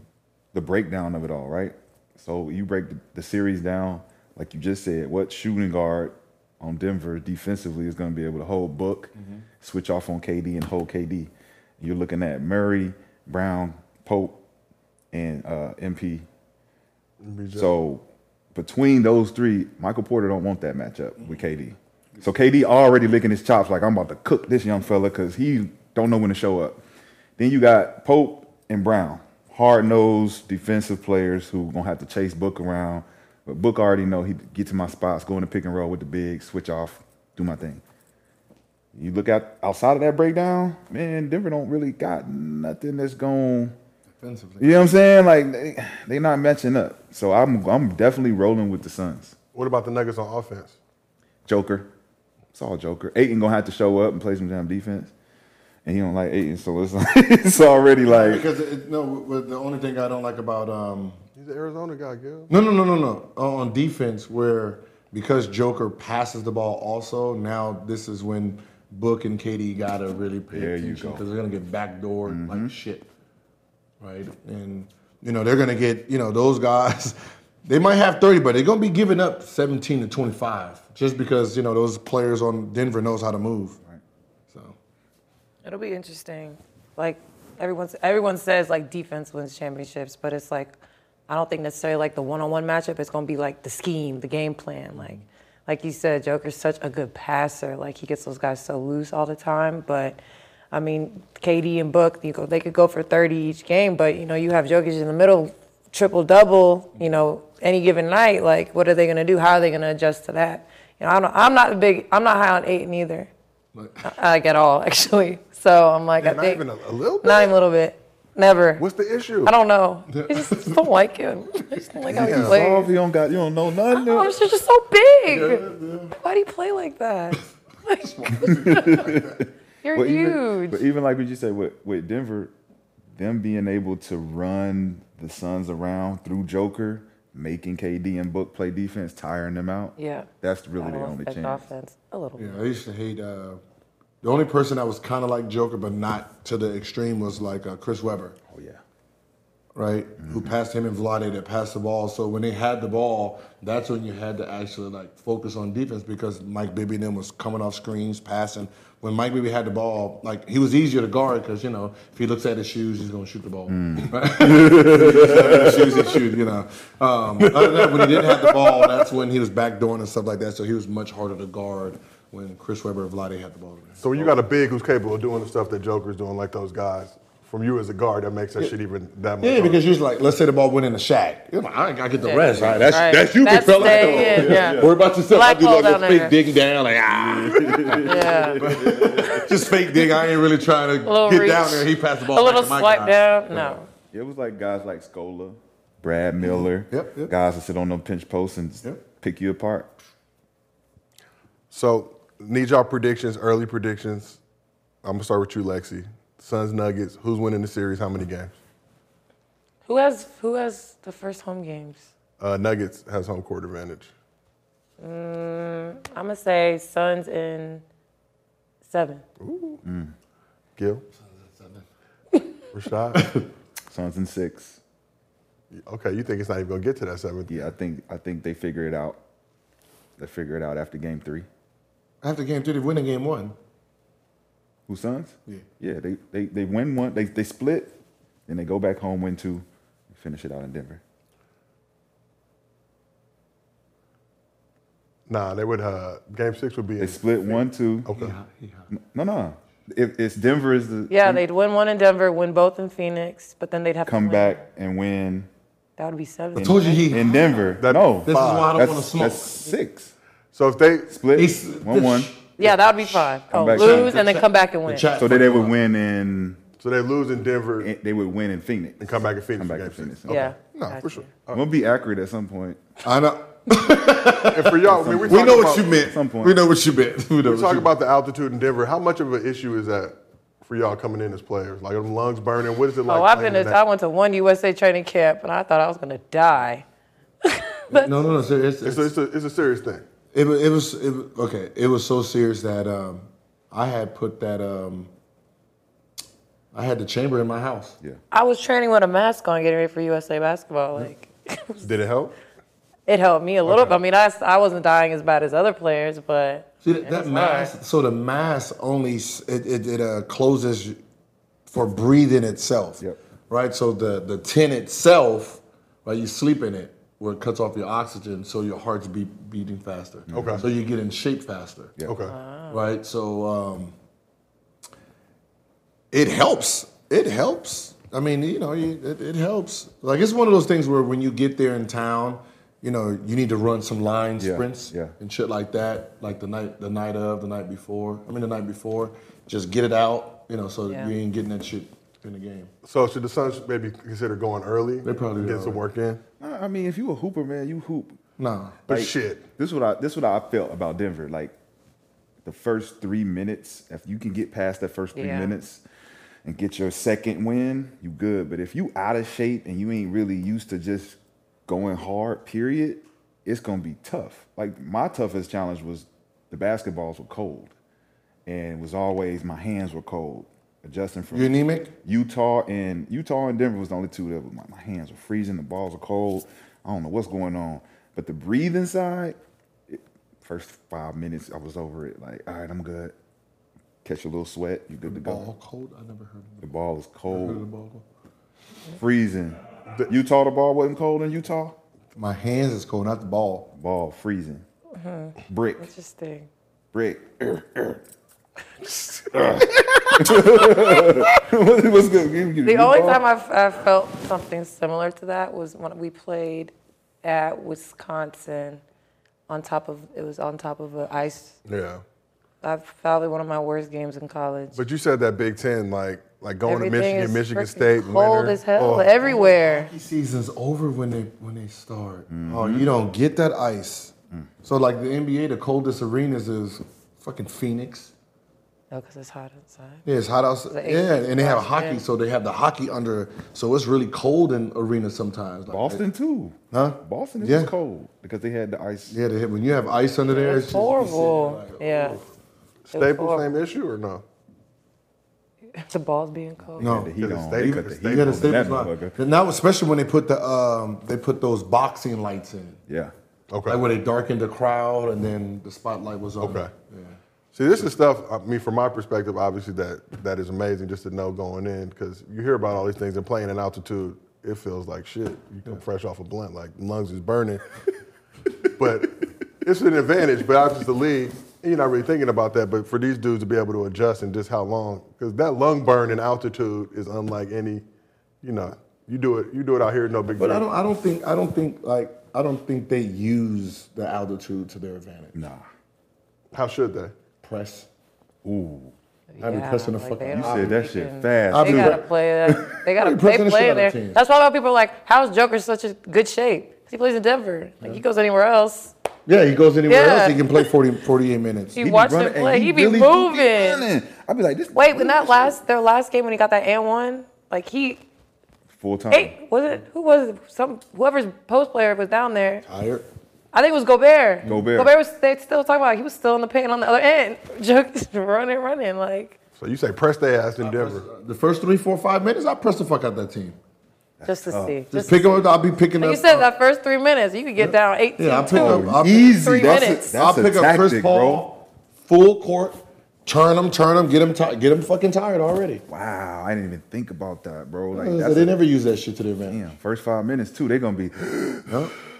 the breakdown of it all, right? So you break the, the series down, like you just said. What shooting guard on Denver defensively is going to be able to hold Book, switch off on KD and hold KD? You're looking at Murray, Brown, Pope, and uh, MP. So between those three, Michael Porter don't want that matchup with KD. So KD already licking his chops like I'm about to cook this young fella because he don't know when to show up. Then you got Pope and Brown, hard nosed defensive players who gonna have to chase Book around. But Book already know he get to my spots, go in the pick and roll with the big, switch off, do my thing. You look at outside of that breakdown, man, Denver don't really got nothing that's going. Defensively. You know what I'm saying? Like they they not matching up. So I'm I'm definitely rolling with the Suns. What about the Nuggets on offense? Joker. It's all Joker. Ayton gonna have to show up and play some damn defense. And he don't like Ayton, so it's like, it's already like Because it, no, but the only thing I don't like about um, He's an Arizona guy, Gil. No, no, no, no, no. On defense, where because Joker passes the ball, also now this is when Book and KD gotta really pay There you attention go. Mm-hmm. because they're gonna get backdoored like shit, right? And you know they're gonna get you know those guys. They might have thirty, but they're gonna be giving up seventeen to twenty-five just because you know those players on Denver knows how to move. Right. So It'll be interesting. Like everyone, everyone says like defense wins championships, but it's like I don't think necessarily like the one-on-one matchup. It's gonna be like the scheme, the game plan. Like, like you said, Joker's such a good passer. Like he gets those guys so loose all the time. But I mean, KD and Book, you go, they could go for 30 each game, but you know you have Jokic in the middle, triple double. You know, any given night. Like, what are they gonna do? How are they gonna adjust to that? You know, I don't, I'm not a big. I'm not high on Ayton either. Like at all, actually. So I'm like, Yeah, I not think even a, a little bit. not even a little bit. Never. What's the issue? I don't know. I just don't like him. I just don't like how he Yeah. plays. if you don't got you don't know nothing. Oh, he's just so big. Why do you play like that? You're But huge. even, but even like what you said with, with Denver, them being able to run the Suns around through Joker, making KD and Book play defense, tiring them out. Yeah. That's really the only affect chance. offense a little Yeah, bit. I used to hate. Uh, the only person that was kind of like Joker, but not to the extreme, was like uh, Chris Webber, Oh yeah. right? Who passed him and Vlade that passed the ball. So when they had the ball, that's when you had to actually like focus on defense because Mike Bibby and them was coming off screens, passing. When Mike Bibby had the ball, like he was easier to guard because you know if he looks at his shoes, he's gonna shoot the ball. Right? shoes, he shoot. You know. Um, other than that, when he didn't have the ball, that's when he was backdooring and stuff like that. So he was much harder to guard when Chris Webber and Vlade had the ball. So when you got a big who's capable of doing the stuff that Joker's doing, like those guys, from you as a guard, that makes that shit even that much. Yeah, harder. because you're like, let's say the ball went in the shack. You're like, I ain't gotta get the Yeah. rest. Right? That's Right. that's you, big That's fella. stay in, yeah. Worry about yourself. I Black do hole like this down fake there. digging down, like ah, Yeah. just fake dig. I ain't really trying to get reach. down there. He passed the ball. A little back to swipe guy. down. No. It was like guys like Scola, Brad Miller, Yep, yep. guys that sit on them pinch posts and Yep. pick you apart. So need y'all predictions, early predictions. I'm gonna start with you, Lexie. Suns Nuggets. Who's winning the series? How many games? Who has who has the first home games? Uh, Nuggets has home court advantage. I'm gonna say Suns in seven. Gil. Rashad. Suns in six. Okay, you think it's not even gonna get to that seventh? Yeah, I think I think they figure it out. They figure it out after game three. After game three, they win in game one. Who Suns? Yeah. Yeah, they, they, they win one, they, they split, then they go back home, win two, and finish it out in Denver. Nah, they would. Uh, game six would be. They In, split one, two. okay. No, no. If it's Denver is the Yeah, they'd win one in Denver, win both in Phoenix, but then they'd have come to win. back and win That would be seven. I told you he. in Denver. That- no, This is why I don't want to smoke. that's six. So if they Split He's- one one. Yeah, that would be fine. Oh, back lose and then come back and win. chat- So then they would win in so they lose in Denver and they would win in Phoenix. And come back in Phoenix. Come for back game to six. Phoenix. Yeah. No, Gotcha. for sure. I'm gonna be accurate at some point. I know. And for y'all, I mean, we, We talk know about, what you meant. some point. We know what you meant. We know We what talk you about the altitude in Denver. How much of an issue is that for y'all coming in as players? Like, are them lungs burning? What is it like? Oh, I've playing been. in To, that- I went to one USA training camp and I thought I was gonna die. No, no, no. sir, It's, It's a, it's, a, it's a serious thing. It, it was it, okay. It was so serious that um, I had put that um, I had the chamber in my house. Yeah. I was training with a mask on, getting ready for USA basketball. Like, Did it help? it helped me a little. bit. I mean, I, I wasn't dying as bad as other players, but See that, that was mask. So the mask only it it, it uh, closes for breathing itself. Yep. Right. So the the tent itself, right? You sleep in it where it cuts off your oxygen, so your heart's beat, beating faster. Okay. So you get in shape faster. Yeah. Okay. right? So um, it helps. It helps. I mean, you know, you, it, it helps. Like it's one of those things where when you get there in town, you know, you need to run some line Yeah, sprints yeah. and shit like that, like the night, the night of, the night before. I mean, the night before, just get it out, you know, so that Yeah. you ain't getting that shit in the game. So should the Suns maybe consider going early? They probably get some work in. I I mean, if you a hooper, man, you hoop. Nah, But Like, shit. This is what I this is what I felt about Denver. Like the first three minutes, if you can get past that first three Yeah. minutes and get your second win, you good. But if you out of shape and you ain't really used to just going hard, period, it's gonna be tough. Like my toughest challenge was the basketballs were cold. And it was always my hands were cold. Adjusting from you anemic? Utah and Utah and Denver was the only two that was, my, my hands were freezing, the balls are cold. I don't know what's going on. But the breathing side, it, first five minutes I was over it. Like, all right, I'm good. Catch a little sweat, you good to go. Ball cold? I never heard of The ball is heard of the cold, ball cold. freezing. Utah, the ball wasn't cold in Utah. My hands is cold, not the ball. Ball freezing. Uh-huh. Brick, interesting. brick. What's good? Give me- The only time I've, I felt something similar to that was when we played at Wisconsin. On top of it was on top of an ice. Yeah. I've probably one of my worst games in college. But you said that Big Ten, like like going to Michigan, Michigan State, cold winter. as hell Oh, everywhere. Hockey season's over when they when they start. Mm-hmm. Oh, you don't get that ice. Mm. So like the NBA, the coldest arenas is fucking Phoenix, Oh, because it's hot outside. Yeah, it's hot outside. The Yeah, and they have flash hockey, fan. so they have the hockey under. So it's really cold in arenas sometimes. Like, Boston too. Huh? Boston is Yeah. just cold because they had the ice. Yeah, they have, when you have ice under there, It's it's just- horrible. Yeah. Staples, horrible. same issue or no? The balls being cold. No, The heat on. they- They cut the because heat they- You got on to stay that line. motherfucker. Now, especially when they put the um, they put those boxing lights in, Yeah. Okay. like where they darkened the crowd and then the spotlight was on. Okay. Yeah. See, this is stuff. I mean, from my perspective, obviously that that is amazing just to know going in because you hear about all these things and playing in altitude, it feels like shit. You come fresh off a blunt, like lungs is burning. but it's an advantage. But obviously, the league, and you're not really thinking about that. But for these dudes to be able to adjust and just how long, because that lung burn in altitude is unlike any. You know, you do it. You do it out here, no big deal. But deal. I don't. I don't think. I don't think like. I don't think they use the altitude to their advantage. Nah. How should they? Press. Ooh. I be pressing the fuck out. You said that shit can- fast. They gotta play that. They gotta pressing the play there. That's why a lot of people are like, "How's Joker such a good shape? He plays in Denver. Like he goes anywhere else. Yeah, he goes anywhere Yeah. else. He can play 40, 48 minutes. He watched running- him play. He, be really moving. I'd be like, this. Wait, when that last their last game when he got that and one, like he full time. hey, was it who was it? Some whoever's post player was down there. Tired. I think it was Gobert. Gobert. Gobert was they still talking about he was still in the paint on the other end. Just running, running like So you say press their ass in Denver. The first three, four, five minutes, I press the fuck out that team. just to see. Just Just pick them up. I'll be picking like up. you said, uh, that first three minutes, you could get down 18 Yeah, I'll pick two. up. I'll pick- Easy. Three that's minutes. A, I'll that's pick a up Chris tactic, Paul, bro. full court, turn them, turn them, get them, ti- get them fucking tired already. Wow, I didn't even think about that, bro. Like they a- never use that shit to their advantage. damn. First five minutes too, they're gonna be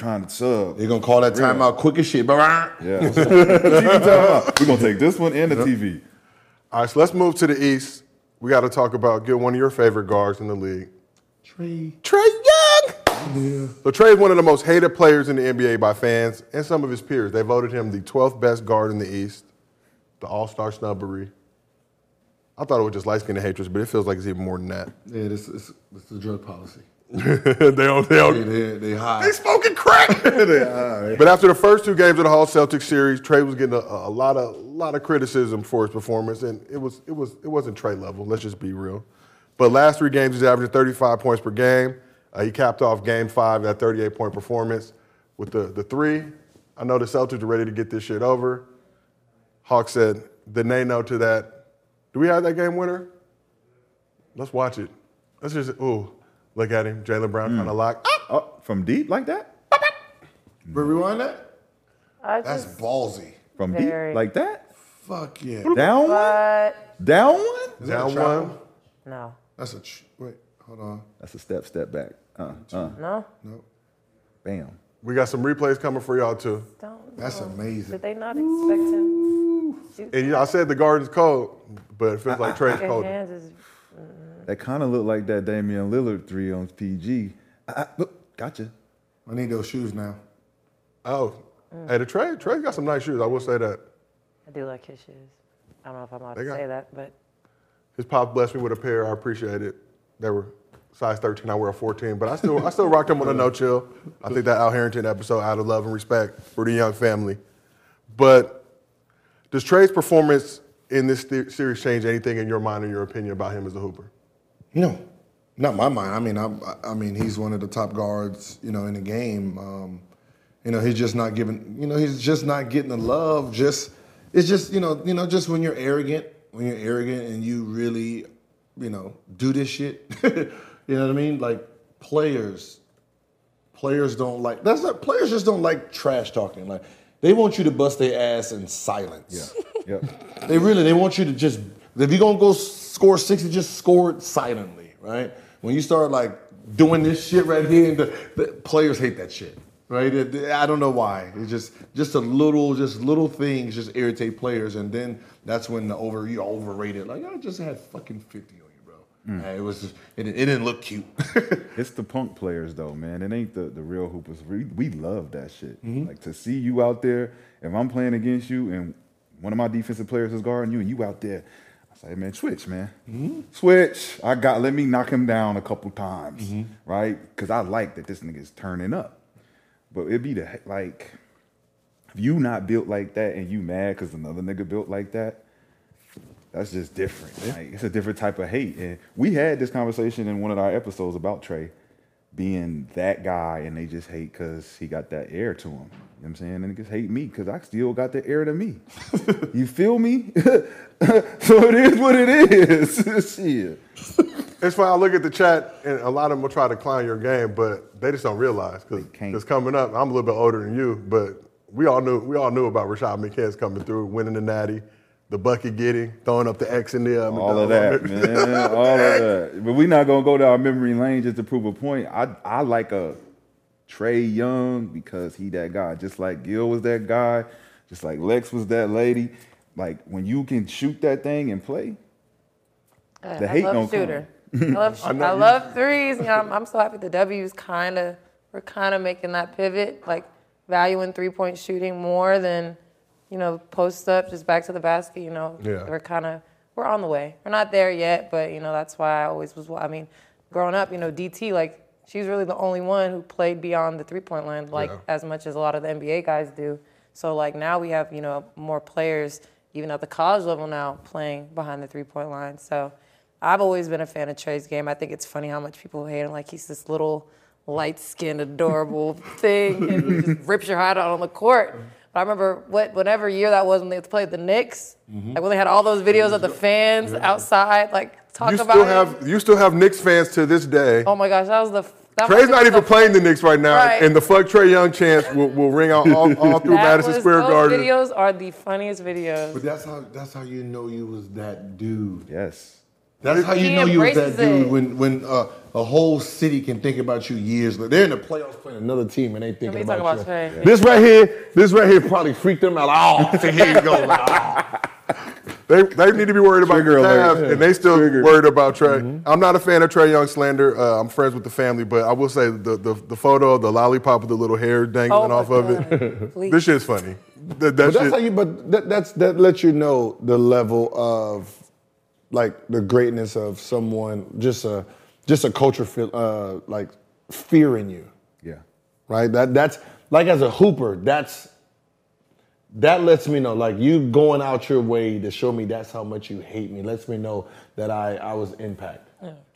trying to sub. They're gonna call that timeout quick as shit. But Yeah. We're gonna take this one and the TV. All right, so let's move to the East. We got to talk about get one of your favorite guards in the league, Trae. Trae Young. Yeah. So Trae is one of the most hated players in the NBA by fans and some of his peers. They voted him the 12th best guard in the East, the All-Star snubbery. I thought it was just light skin and hatred, but it feels like it's even more than that. Yeah, this is this is the drug policy. they don't, they They don't, they, they hide. they smoking crack. but after the first two games of the Hawks Celtics series, Trae was getting a, a lot of lot of criticism for his performance, and it was it was it wasn't Trae level. Let's just be real. But last three games, he's averaging 35 points per game. Uh, he capped off Game Five that 38 point performance with the the three. I know the Celtics are ready to get this shit over. Hawk said the nay no to that. Do we have that game winner? Let's watch it. Let's just ooh, look at him, Jaylen Brown kind of locked. Oh, from deep like that? But rewind that. I That's just, ballsy. From Very. deep like that? Fuck yeah. Down one? but Down one? Is that a Down travel? one. no, That's a tr- wait. Hold on. That's a step, step back. Uh, uh, no, No, bam. We got some replays coming for y'all too. don't. that's no. amazing. Did they not expect him? And you know, I said the garden's cold, but it feels like Trae's Your colder. hands is That kind of looked like that Damian Lillard three on PG. I, I, look, gotcha. I need those shoes now. Oh, hey, the Trae, Trae's got some nice shoes. I will say that. I do like his shoes. I don't know if I'm allowed They to got- say that, but His pop blessed me with a pair. I appreciate it. They were size 13. I wear a 14, but I still, I still rock them on a no chill. I think that Al Harrington episode, out of love and respect for the young family. But does Trae's performance in this th- series change anything in your mind or your opinion about him as a hooper? No, not my mind. I mean, I'm, I mean, he's one of the top guards, you know, in the game. Um, you know, he's just not giving. You know, he's just not getting the love. Just it's just you know, you know, just when you're arrogant, when you're arrogant and you really, you know, do this shit. you know what I mean? Like players, players don't like. That's not. Players just don't like trash talking. Like they want you to bust their ass in silence. Yep. They really they want you to just if you're gonna go score sixty, just score it silently, right? When you start like doing this shit right here, the, the players hate that shit, right? It- I don't know why. It's just just a little just little things just irritate players, and then that's when the over you overrated. Like I just had fucking fifty on you, bro. Uh, It was just, it, it didn't look cute. It's the punk players though, man. It ain't the, the real hoopers. We, we love that shit. Like to see you out there, if I'm playing against you and one of my defensive players is guarding you and you out there, I say, man, switch, man. Switch. I got let me knock him down a couple times. Right? Cause I like that this nigga's turning up. But it'd be the like if you not built like that and you mad because another nigga built like that, that's just different. Like, it's a different type of hate. And we had this conversation in one of our episodes about Trae being that guy, and they just hate because he got that air to him. You know what I'm saying? And niggas hate me because I still got the air to me. you feel me? so it is what it is. Shit. It's funny. I look at the chat, and a lot of them will try to clown your game, but they just don't realize because it's coming up. I'm a little bit older than you, but we all knew we all knew about Rashad McCants coming through, winning the Natty, the bucket getting, throwing up the X in the uh, All of that, man. All of that. But we're not gonna go down memory lane just to prove a point. I I like a Trae Young because he that guy. Just like Gil was that guy, just like Lex was that lady. Like when you can shoot that thing and play, the hate I don't love come. I love, I, know you- love threes. You know, I'm, I'm so happy the W's kind of we're kind of making that pivot, like valuing three point shooting more than you know post up, just back to the basket. You know, Yeah. we're kind of we're on the way. We're not there yet, but you know that's why I always was. I mean, growing up, you know, DT like she's really the only one who played beyond the three point line like Yeah. as much as a lot of the NBA guys do. So like now we have you know more players even at the college level now playing behind the three point line. So I've always been a fan of Trae's game. I think it's funny how much people hate him. Like he's this little light skinned, adorable thing, and he just rips your heart out on the court. But I remember what whatever year that was when they played the Knicks, Mm-hmm. like when they had all those videos of the fans outside, like talk You about still him. have you still have Knicks fans to this day. Oh my gosh, that was the. That Trae's was not the- even playing the Knicks right now, Right. and the fuck Trae Young chants will, will ring out all, all through That Madison was, Square those Garden. videos are the funniest videos. But that's how that's how you know you was that dude. Yes. That's how you He know you was that embraces dude it. when when uh, a whole city can think about you years later. They're in the playoffs playing another team and they thinking me talk about, about you. Trae. This right here, this right here probably freaked them out. Oh, so here you go. Like, oh. They, they need to be worried about Trigger the alert. And they still Trigger. worried about Trae. I'm not a fan of Trae Young slander. Uh, I'm friends with the family, but I will say the, the, the photo of the lollipop with the little hair dangling Oh my off of it. Please. This shit's funny. That, that But that's how you. But that, that's that lets you know the level of like the greatness of someone. Just a just a culture feel uh, like fear in you. Yeah. right? That that's like as a hooper, that's that lets me know like you going out your way to show me that's how much you hate me. Lets me know that I I was impact.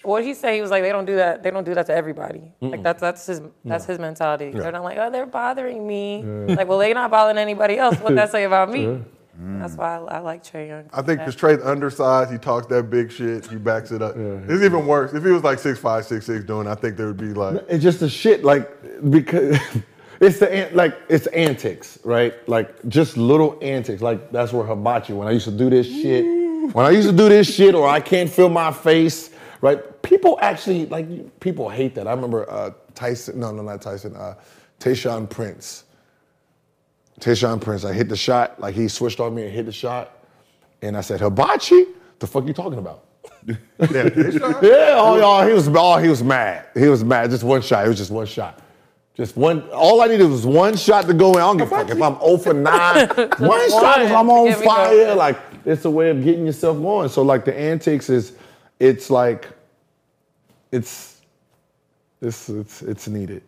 What he said, he was like, they don't do that. They don't do that to everybody. Like that's that's his that's his mentality. They're not like, oh, they're bothering me. Like, well, they're not bothering anybody else. What that say about me? That's why I, I like Trae Young. I think because Trae's undersized, he talks that big shit, he backs it up. It's even worse. If he was like six five, six six, doing, I think there would be like, It's just the shit like because it's the an- like it's antics, right? Like just little antics. Like that's where hibachi. When I used to do this shit, when I used to do this shit, or I can't feel my face, right? People actually like people hate that. I remember uh, Tyson. No, no, not Tyson. Uh, Tayshaun Prince. Tayshaun Prince. I hit the shot. Like he switched on me and hit the shot, and I said, "Hibachi? The fuck you talking about?" yeah? Yeah, oh, y'all, he was oh, he was mad. He was mad. Just one shot. It was just one shot. Just one. All I needed was one shot to go in. I don't give a fuck if I'm 0 for 9. one shot if I'm on fire. Like it's a way of getting yourself going. So like the antics is, it's like, it's, it's it's it's needed.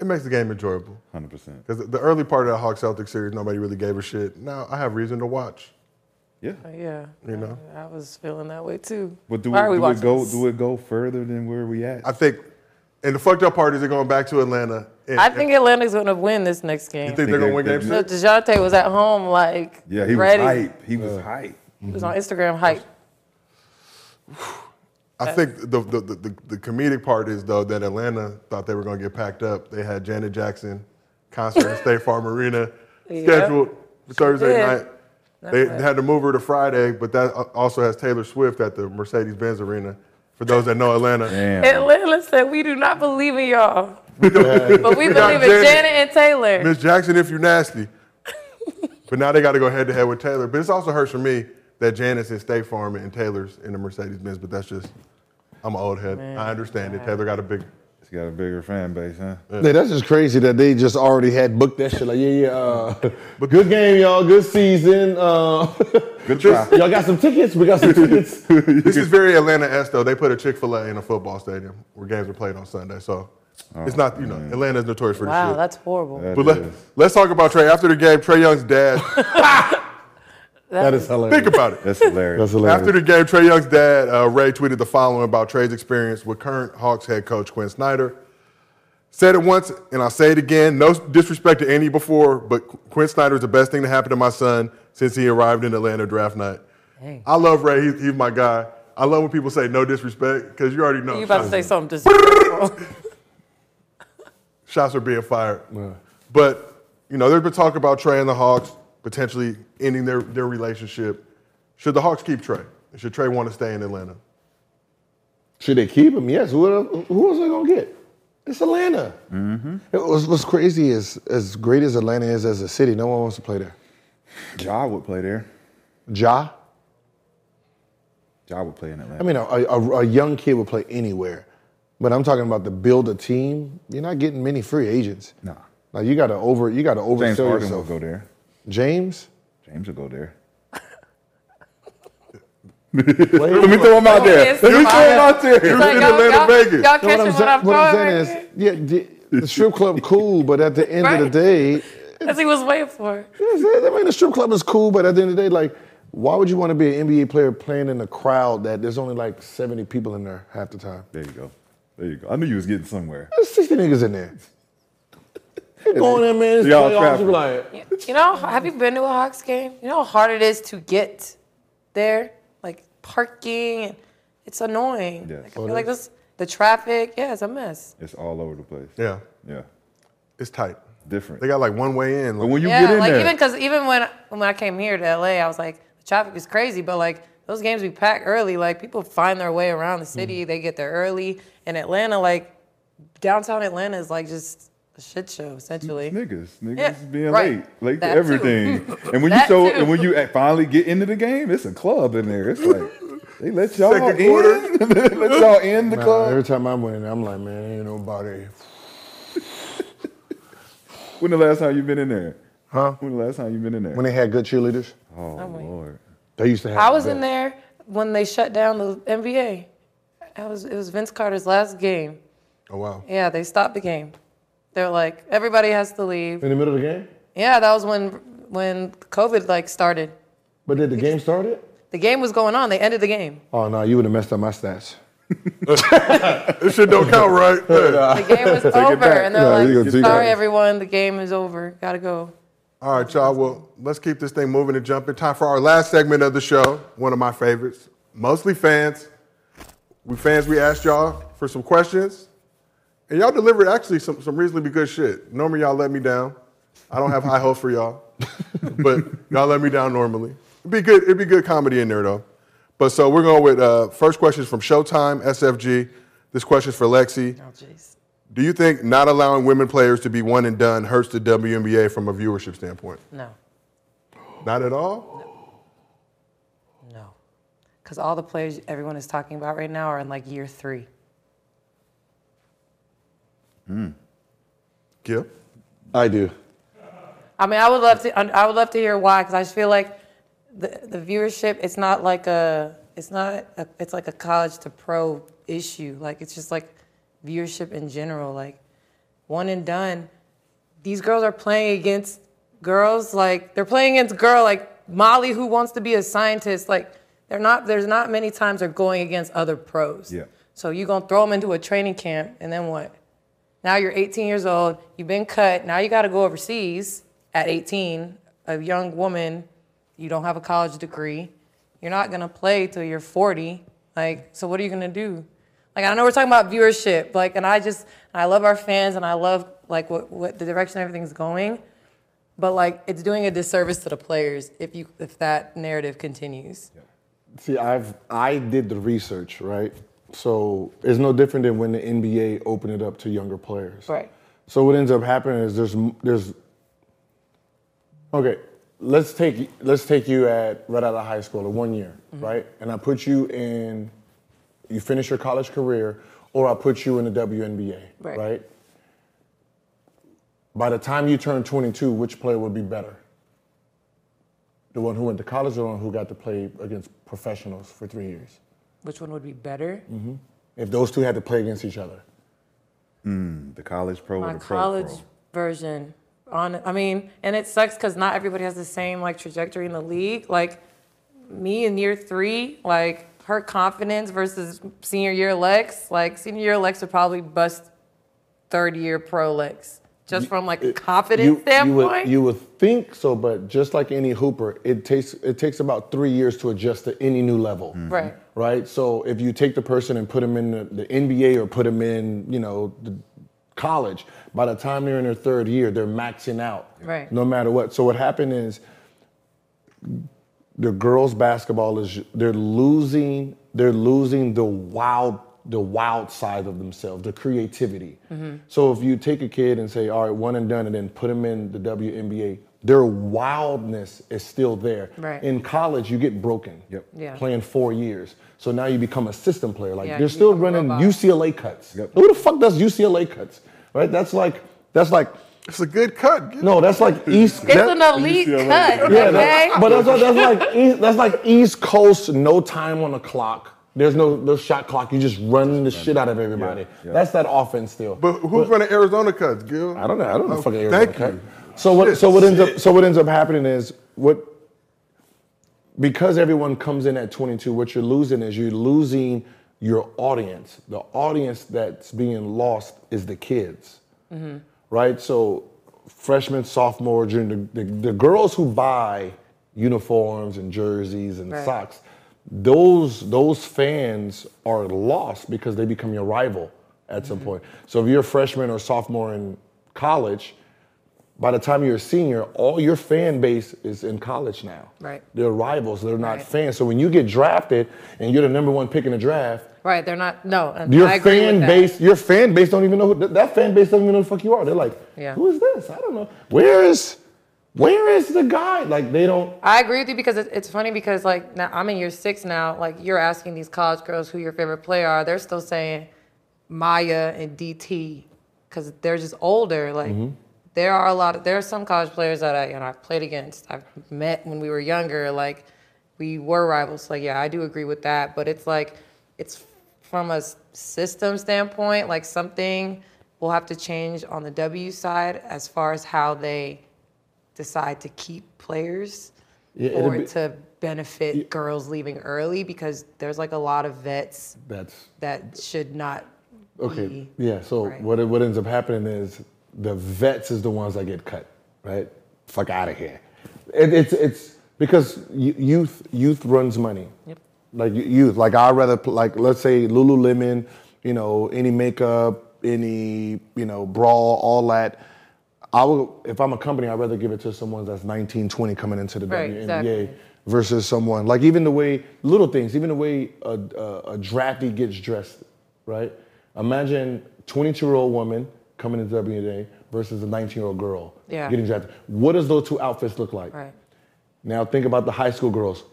Yeah. it makes the game enjoyable. Hundred percent. Because the early part of that Hawks Celtics series, nobody really gave a shit. Now I have reason to watch. Yeah. Oh, yeah, You know? I, I was feeling that way too. But do, Why it, are we do it go this? do it go further than where we at? I think, and the fucked up part is they're going back to Atlanta. And, I think Atlanta's gonna win this next game. you think they're going to win they- game So six? Dejounte was at home, like yeah, he was ready. hype. He was hype. He was on Instagram hype. I think the, the, the, the, the comedic part is, though, that Atlanta thought they were going to get packed up. They had Janet Jackson concert at State Farm Arena Yeah. scheduled for Thursday did. night. They had to move her to Friday, but that also has Taylor Swift at the Mercedes-Benz Arena. For those that know Atlanta, Damn. Atlanta said we do not believe in y'all, We but we We believe in Janet. Janet and Taylor. Miss Jackson, if you're nasty. but now they got to go head to head with Taylor. But it's also hurts for me that Janet's in State Farm and Taylor's in the Mercedes Benz. But that's just, I'm an old head. I understand it. Taylor got a big. He's got a bigger fan base, huh? Yeah, that's just crazy that they just already had booked that shit. Like, yeah, yeah. Uh, but good game, y'all. Good season. Uh, Good try. y'all got some tickets. We got some tickets. This is very Atlanta esque though. They put a Chick Fil A in a football stadium where games are played on Sunday. So it's not, you know, Atlanta's notorious for this Wow, that's horrible. That but let, is. let's talk about Trae. After the game, Trae Young's dad. That is hilarious. Think about it. That's hilarious. That's hilarious. After the game, Trae Young's dad, uh, Ray, tweeted the following about Trae's experience with current Hawks head coach Quin Snyder. Said it once, and I'll say it again. No disrespect to any before, but Quin Snyder is the best thing to happen to my son since he arrived in Atlanta draft night. Dang. I love Ray. He's, he's my guy. I love when people say no disrespect because you already know. You about to shots- say something disrespectful. shots are being fired. But, you know, there's been talk about Trae and the Hawks potentially ending their, their relationship. Should the Hawks keep Trae? Should Trae want to stay in Atlanta? Should they keep him? Yes. Who, el- who else are they gonna get? It's Atlanta. Mm-hmm. What's, what's crazy is, as great as Atlanta is as a city, no one wants to play there. Ja would play there. Ja, Ja would play in Atlanta. I mean, a, a, a young kid would play anywhere, but I'm talking about the build a team. You're not getting many free agents. nah. Like you got to over, you got to oversell James Harden will yourself. go there. James, James will go there. Wait, Let me throw him out there. It's Let me throw him out there. It's like, in y'all, Atlanta, y'all, Vegas. y'all No, what I'm, what saying, I'm what I'm saying is, yeah, the, the strip club cool, but at the end of the Right. day, As he was waiting for. I mean, the strip club is cool, but at the end of the day, like, why would you want to be an NBA player playing in a crowd that there's only like 70 people in there half the time? There you go. There you go. I knew you was getting somewhere. There's 60 niggas in there. Go in, there, man. It's Y'all playoffs. You be like, You know, have you been to a Hawks game? You know how hard it is to get there? Like parking, and it's annoying. Yes. Like, I feel like this, the traffic, yeah, it's a mess. It's all over the place. Yeah, Yeah. it's tight. Different. They got like one way in. but when you yeah, get in like there, even because even when when I came here to LA, I was like, the traffic is crazy, but like those games we pack early, like people find their way around the city. Mm-hmm. They get there early. In Atlanta, like downtown Atlanta is like just a shit show essentially. niggas, niggas Yeah, being right. late, late That to everything. and when you That show, too. and when you finally get into the game, it's a club in there. It's like they let y'all Second in, quarter. let y'all in the nah, club. every time I'm winning, I'm like, man, ain't nobody. When the last time you been in there? Huh? When the last time you been in there? When they had good cheerleaders, oh, oh wait. lord. they used to have. I was the in there when they shut down the NBA. It was it was Vince Carter's last game. Oh wow. Yeah, they stopped the game. They're like everybody has to leave. in the middle of the game. Yeah, that was when when COVID like started. But did the game start it? The game was going on. They ended the game. Oh no, you would have messed up my stats. This shit don't count, right? The game was over, and they're No, like, you gonna take it "Sorry, back. everyone, the game is over. Gotta go." All right, y'all. Well, let's keep this thing moving and jumping. Time for our last segment of the show. One of my favorites. Mostly fans. We fans, we asked y'all for some questions, and y'all delivered actually some, some reasonably good shit. Normally, y'all let me down. I don't have high hopes for y'all, but y'all let me down normally. It'd be good. It'd be good comedy in there though. But so we're going with uh, first question is from Showtime SFG. This question is for Lexie. Oh, jeez. Do you think not allowing women players to be one and done hurts the WNBA from a viewership standpoint? No, Not at all. no, because all the players everyone is talking about right now are in like year three. Gil? I do. I mean, I would love to. I would love to hear why, because I just feel like the the viewership. It's not like a. It's not. A, it's like a college to pro issue. Like it's just like viewership in general. Like one and done. These girls are playing against girls. Like they're playing against girl like Molly, who wants to be a scientist. Like they're not. There's not many times they're going against other pros. Yeah. So you're gonna throw them into a training camp, and then what? Now you're 18 years old, you've been cut, now you gotta go overseas at 18, a young woman, you don't have a college degree, you're not gonna play till you're 40. Like, so what are you gonna do? Like, I know we're talking about viewership, like, and I just, I love our fans and I love, like, what, what the direction everything's going, but, like, it's doing a disservice to the players if you, if that narrative continues. See, I've I did the research, right? So it's no different than when the NBA opened it up to younger players. Right. So what ends up happening is there's there's okay. Let's take let's take you at right out of high school, a one year, mm-hmm. right? And I put you in, you finish your college career, or I put you in the WNBA, Right. right? By the time you turn 22, which player would be better? The one who went to college, or the one who got to play against professionals for three years? Which one would be better? Mm-hmm. If those two had to play against each other. Hmm, the college pro or My the college pro? version, on I mean, and it sucks because not everybody has the same like trajectory in the league. Like me in year three, like her confidence versus senior year Lex, like senior year Lex would probably bust third year pro Lex. Just from like a confidence you, you standpoint. would, you would think so, but just like any hooper, it takes it takes about three years to adjust to any new level. Right. Right. So if you take the person and put them in the, the NBA or put them in, you know, the college, by the time they're in their third year, they're maxing out. Right. No matter what. So what happened is the girls basketball is they're losing they're losing the wild the wild side of themselves the creativity Mm-hmm. so if you take a kid and say all right one and done and then put them in the WNBA their wildness is still there Right. in college you get broken Yep. Yeah. playing four years so now you become a system player like Yeah, they're still running. UCLA cuts Yep. who the fuck does UCLA cuts right that's like that's like It's a good cut. no that's like East it's that- an elite cut, yeah, okay? that- but that's, like- that's like East, that's like East Coast, no time on the clock. There's no no shot clock. You just run the shit out of everybody. yeah. That's that offense still. But who's running Arizona cuts, Gil? I don't know. I don't know. Oh, fucking thank Arizona you. So what? Shit, so what ends shit. up? So what ends up happening is what? Because everyone comes in at 22, what you're losing is you're losing your audience. The audience that's being lost is the kids, mm-hmm. right? So freshman, sophomore, junior, the, the, the girls who buy uniforms and jerseys and Right. socks, those those fans are lost because they become your rival at some mm-hmm. point. So if you're a freshman or sophomore in college, by the time you're a senior, all your fan base is in college now. Right. They're rivals. They're not Right. fans. So when you get drafted and you're the number one pick in the draft, Right, they're not. No, your fan base, your fan base don't even know who that, that fan base doesn't even know who the fuck you are. They're like, Yeah. who is this? I don't know. Where is, where is the guy? Like they don't. I agree with you because it's funny because like now I'm in year six now. Like you're asking these college girls who your favorite player are. They're still saying Maya and DT because they're just older. Like mm-hmm. There are a lot of there are some college players that I you know I've played against. I've met when we were younger. Like we were rivals. Like yeah, I do agree with that. But it's like it's from a system standpoint. Like something will have to change on the W side as far as how they decide to keep players Yeah, or be- to benefit girls leaving early because there's like a lot of vets That's that should not Okay. be. Yeah. So Right. what what ends up happening is the vets is the ones that get cut. Right. Fuck out of here. It, it's it's because youth youth runs money. Yep. Like youth. Like I'd rather like let's say Lululemon. You know any makeup, any you know brawl, all that. I will if I'm a company, I'd rather give it to someone that's 19, 20 coming into the Right, WNBA exactly. versus someone like even the way little things, even the way a, a, a draftee gets dressed, right? Imagine 22 year old woman coming into WNBA versus a 19 year old girl Yeah. getting drafted. What does those two outfits look like? Right. Now think about the high school girls.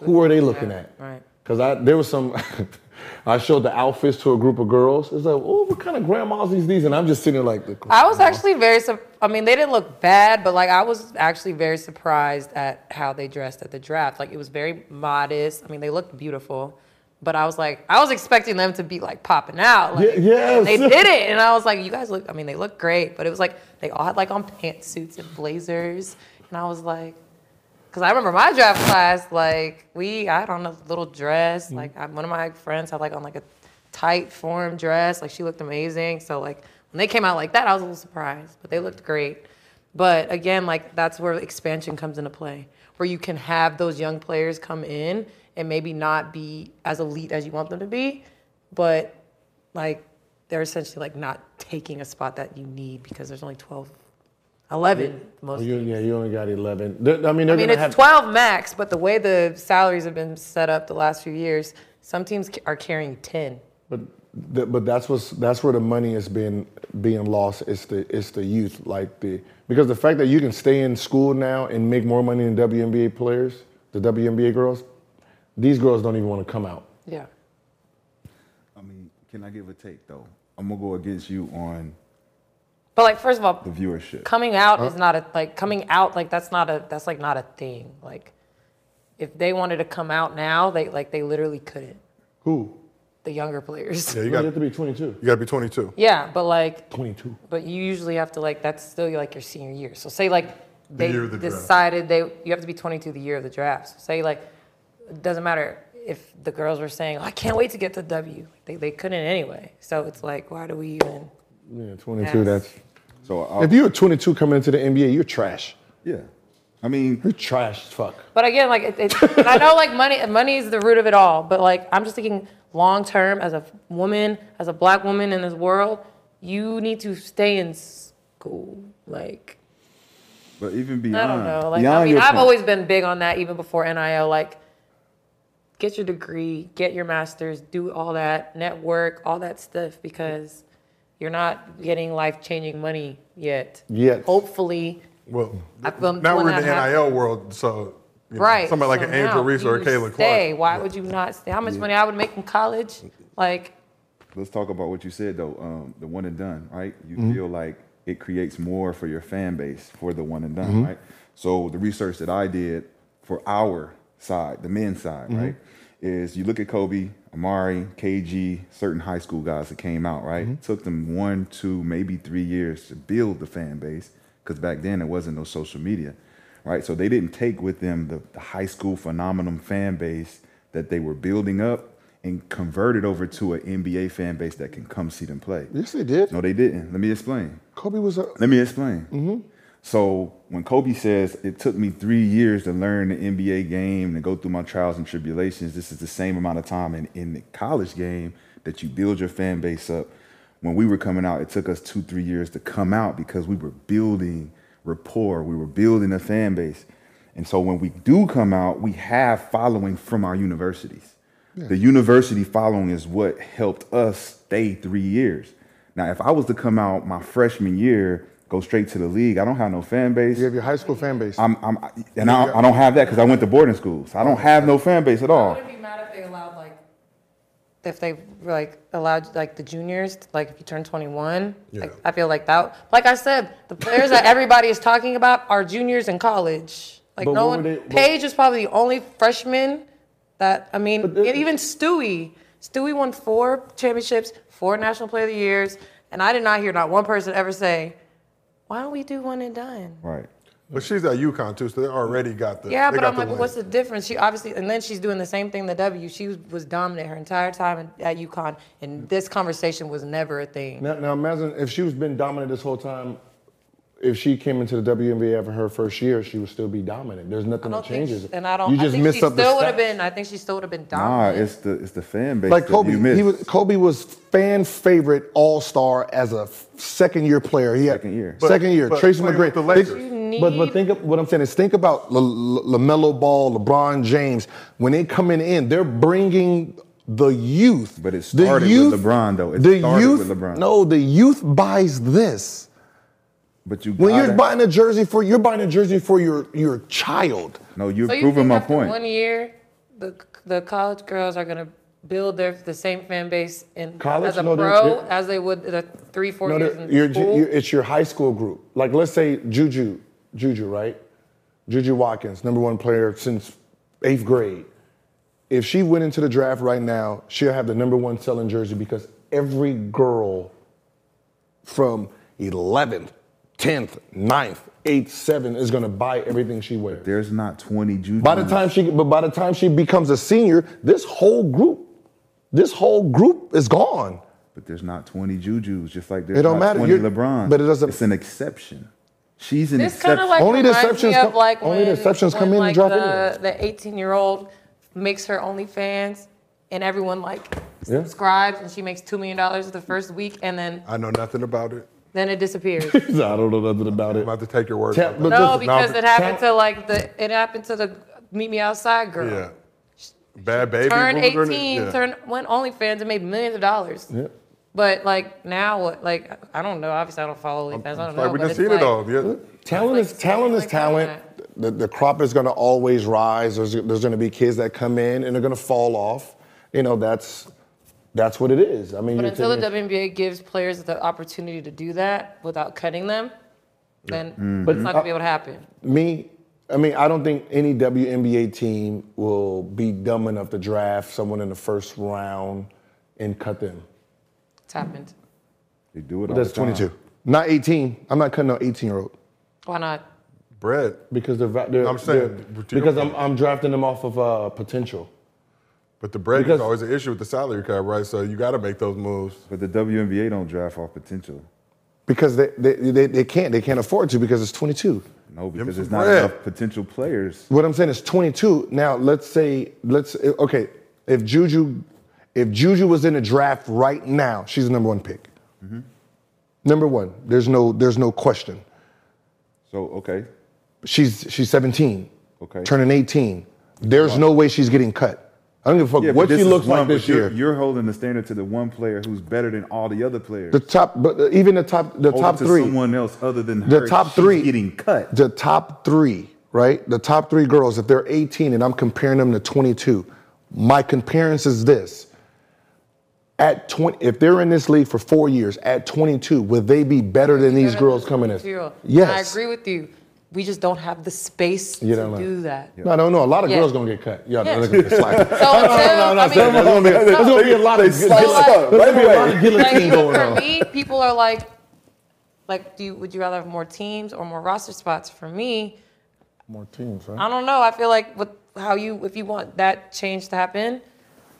Who are they looking Yeah, at? right. Because I there was some. I showed the outfits to a group of girls. It's like, oh, what kind of grandmas is these? And I'm just sitting there like, I was actually very. sur- I mean, they didn't look bad, but like I was actually very surprised at how they dressed at the draft. Like it was very modest. I mean, they looked beautiful, but I was like, I was expecting them to be like popping out. Like, Ye- yes. They did it, and I was like, you guys look. I mean, they look great, but it was like they all had like on pantsuits and blazers, and I was like. Cause I remember my draft class, like we, I had on a little dress. Mm-hmm. Like I, one of my friends had like on like a tight form dress. Like she looked amazing. So like when they came out like that, I was a little surprised, but they looked great. But again, like that's where expansion comes into play, where you can have those young players come in and maybe not be as elite as you want them to be, but like they're essentially like not taking a spot that you need because there's only 12, 11 most. You, yeah, you only got 11. They're- I mean, I mean, it's have 12 max, but the way the salaries have been set up the last few years, some teams are carrying 10. But th- but that's what's that's where the money is being being lost. It's the it's the youth, like the because the fact that you can stay in school now and make more money than WNBA players, the WNBA girls, these girls don't even want to come out. Yeah. I mean, can I give a take though? I'm gonna go against you on But like, first of all, the viewership. coming out is not a like coming out like that's not a that's like not a thing. Like, if they wanted to come out now, they like they literally couldn't. Who? the younger players. Yeah, Yeah, you You got have to be 22. you got to be 22. Yeah, but like 22. But you usually have to like that's still like your senior year. So say like they year of the draft. decided they you have to be 22 the year of the draft. So say like it doesn't matter if the girls were saying oh, I can't wait to get the W. They they couldn't anyway. So it's like why do we even? Yeah, 22. Yes. That's. So I'll, If you're 22 coming into the NBA, you're trash. yeah, I mean, You're trash as fuck. But again, like it, it, and I know like money money is the root of it all. But like I'm just thinking long term as a woman, as a black woman in this world, you need to stay in school. Like but even beyond, I don't know. Like beyond I mean, I've point- always been big on that, even before NIL. Like, get your degree, get your master's, do all that, network, all that stuff, because you're not getting life changing money yet. Yet. Hopefully, Well, I feel now we're in the that NIL world, so you know, right? somebody like so an Angel Reese or a you Kayla stay. Clark. Why would you not stay? How much money I would make in college? Like, Let's talk about what you said though. Um, the one and done, right? You Mm-hmm. feel like it creates more for your fan base for the one and done, Mm-hmm. right? So the research that I did for our side, the men's side, Mm-hmm. right, is you look at Kobe, Amar'e, KG, certain high school guys that came out, right? Mm-hmm. It took them one, two, maybe three years to build the fan base because back then there wasn't no social media, right? So they didn't take with them the, the high school phenomenon fan base that they were building up and convert it over to an NBA fan base that can come see them play. Yes, they did. No, they didn't. Let me explain. Kobe was a. Let me explain. So when Kobe says it took me three years to learn the NBA game and go through my trials and tribulations, this is the same amount of time in, in the college game that you build your fan base up. When we were coming out, it took us two, three years to come out because we were building rapport, we were building a fan base. And so when we do come out, we have following from our universities. The university following is what helped us stay three years. Now, if I was to come out my freshman year, go straight to the league, I don't have no fan base. You have your high school fan base. I'm, I'm, and I, I don't have that because I went to boarding school. So I don't have no fan base at I all. wouldn't be mad if they allowed like, if they like allowed like the juniors, like if you turn 21. Like, Yeah. I feel like that. Like I said, the players that everybody is talking about are juniors in college. Like But no one. were they- but- Paige is probably the only freshman that I mean, But the- even Stewie. Stewie won four championships, four National Player of the Years, and I did not hear not one person ever say, "Why don't we do one and done?" Right. But she's at UConn too, so they already got the. Yeah, but I'm like, win. what's the difference? She obviously, and then she's doing the same thing. The W, she was, was dominant her entire time at, at UConn, and this conversation was never a thing. Now, now imagine if she was been dominant this whole time. If she came into the WNBA after her first year, she would still be dominant. There's nothing that changes. she- and I don't. You just I think missed she up still would have been. I think she still would have been Nah, it's the it's the fan base. like that Kobe. you missed. He was Kobe was fan favorite All Star as a second year player. He had Second year. second year. but Tracy McGrady. with the Lakers. Think- but but think of what I'm saying is think about La- La- LaMelo Ball, LeBron James when they coming in, they're bringing the youth. But it The started with LeBron, though. It the started youth, with LeBron. No, the youth buys this. But you When you're buying a jersey for you're buying a jersey for your your child. no, you're so you proving think my after point. one year, the the college girls are gonna build their the same fan base in College? as a No, they're- pro they're- as they would the three four No, years in you're, school? you're, it's your high school group. Like let's say Juju, Juju, right? Juju Watkins, number one player since eighth grade. If she went into the draft right now, she'll have the number one selling jersey because every girl from 11th, 10th, 9th, 8th, 7th is going to buy everything she wears. There's not 20 Juju. By the time she, but by the time she becomes a senior, this whole group, this whole group is gone. But there's not 20 Jujus, just like there's It don't not matter. 20 You're- LeBron. but it doesn't- It's an exception. She's an This kind exception. of like Only the exceptions come- like only the exceptions come in like and drop the, in. the 18 year old makes her OnlyFans and everyone like Yeah. subscribes and she makes two million dollars the first week and then I know nothing about it. Then it disappears. I don't know nothing about I'm it. about to take your word. Tell- for it. but no, listen, because no, it happened tell- to like the it happened to the meet me outside girl. yeah, Bhad Bhabie. Turned what was her 18, name? Yeah. turned went OnlyFans and made millions of dollars. Yeah. But like now, what? Like I don't know. Obviously, I don't follow OnlyFans. I don't It's know. like we but done it's seen like, it all. Yeah. Talent Like, is talent is like talent. The, the crop is going to always rise. There's, there's going to be kids that come in and they're going to fall off. You know, that's that's what it is. I mean, But you're until the taking- WNBA gives players the opportunity to do that without cutting them, then Mm-hmm. it's not gonna be able to happen. me, I mean, I don't think any WNBA team will be dumb enough to draft someone in the first round and cut them. It's happened. They do it all That's the time. 22. Not 18. I'm not cutting no 18 year old Why not? Bread. because they're, they're I'm saying, they're- because I'm. I'm drafting them off of uh, potential. But the bread Because- is always an issue with the salary cap, right? So you got to make those moves. But the WNBA don't draft off potential. Because they, they, they, they can't they can't afford to because it's 22. No, because there's not bread. enough potential players. What I'm saying is 22. Now let's say let's okay. If Juju, if Juju was in a draft right now, she's the number one pick. Mm-hmm. Number one. There's no there's no question. So okay, She's she's 17. Okay. Turning 18. There's no way she's getting cut. I don't give a fuck yeah, what this she is looks one, like this you're, year. You're holding the standard to the one player who's better than all the other players. the top, but uh, even the top, the Hold top it to three. someone else other than the her, top she's three getting cut. The top three, right? The top three girls, if they're 18 and I'm comparing them to 22, my comparison is this. At 20, if they're in this league for four years, at 22, would they be better than these girls coming in? Zero. Yes. I agree with you. We just don't have the space You to know. do that. No, I don't know. A lot of Yeah. girls gonna get cut. Y'all Yeah. they're gonna get slacked. So until, I mean, There's gonna be, there's gonna be a lot of, there's like- gonna be a lot of guillotine like, going for on. me, people are like, like, do you, would you rather have more teams or more roster spots? For me, More teams, right? I don't know. I feel like with how you, if you want that change to happen,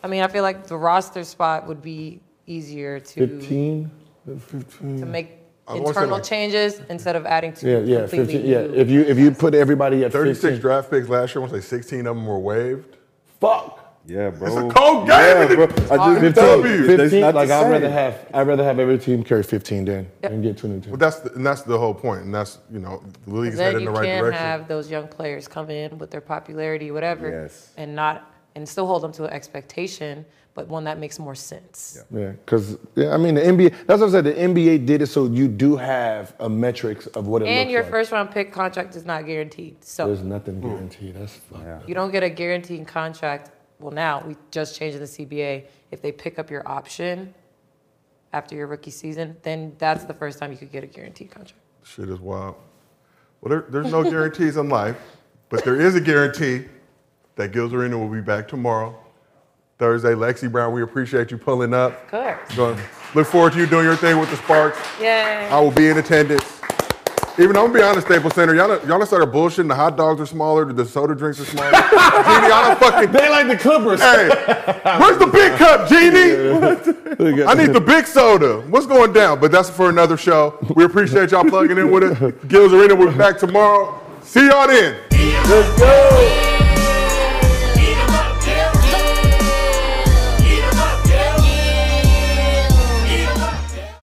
I mean, I feel like the roster spot would be easier to 15? 15. to make I was gonna say, internal like- changes instead of adding to Yeah, yeah, completely 15. Yeah, new- if you if you put everybody at 36 15, draft picks last year, I want to say 16 of them were waived. fuck. Yeah, bro. It's a cold game. Yeah, bro. I just 15, told you. That's 15 not the like I'd same. rather have I'd rather have every team carry 15 than and get 22. But that's the, and that's the whole point, and that's you know the league's then headed in you the right can direction. have those young players come in with their popularity, whatever, Yes. and not and still hold them to an expectation, but one that makes more sense. Yeah, because yeah, I mean the NBA. That's what I said. The NBA did it so you do have a metrics of what it And looks your like. first round pick contract is not guaranteed, so There's nothing hmm. guaranteed. That's fucked. you don't get a guaranteed contract. Well, now we just changed the CBA. If they pick up your option after your rookie season, then that's the first time you could get a guaranteed contract. Shit is wild. Well, there, there's no guarantees in life, but there is a guarantee that Gil's Arena will be back tomorrow, Thursday. Lexie Brown, we appreciate you pulling up. Of course. Going look forward to you doing your thing with the Sparks. Yay. I will be in attendance. Even though I'm gonna be honest, Staples Center, y'all done, y'all done started bullshitting. The hot dogs are smaller, the soda drinks are smaller. Genie, I don't fucking. They like the Clippers. Hey, where's the big cup, Genie? I need the big soda. What's going down? But that's for another show. We appreciate y'all plugging in with us. Gil's Arena, we'll be back tomorrow. See y'all then. Let's go.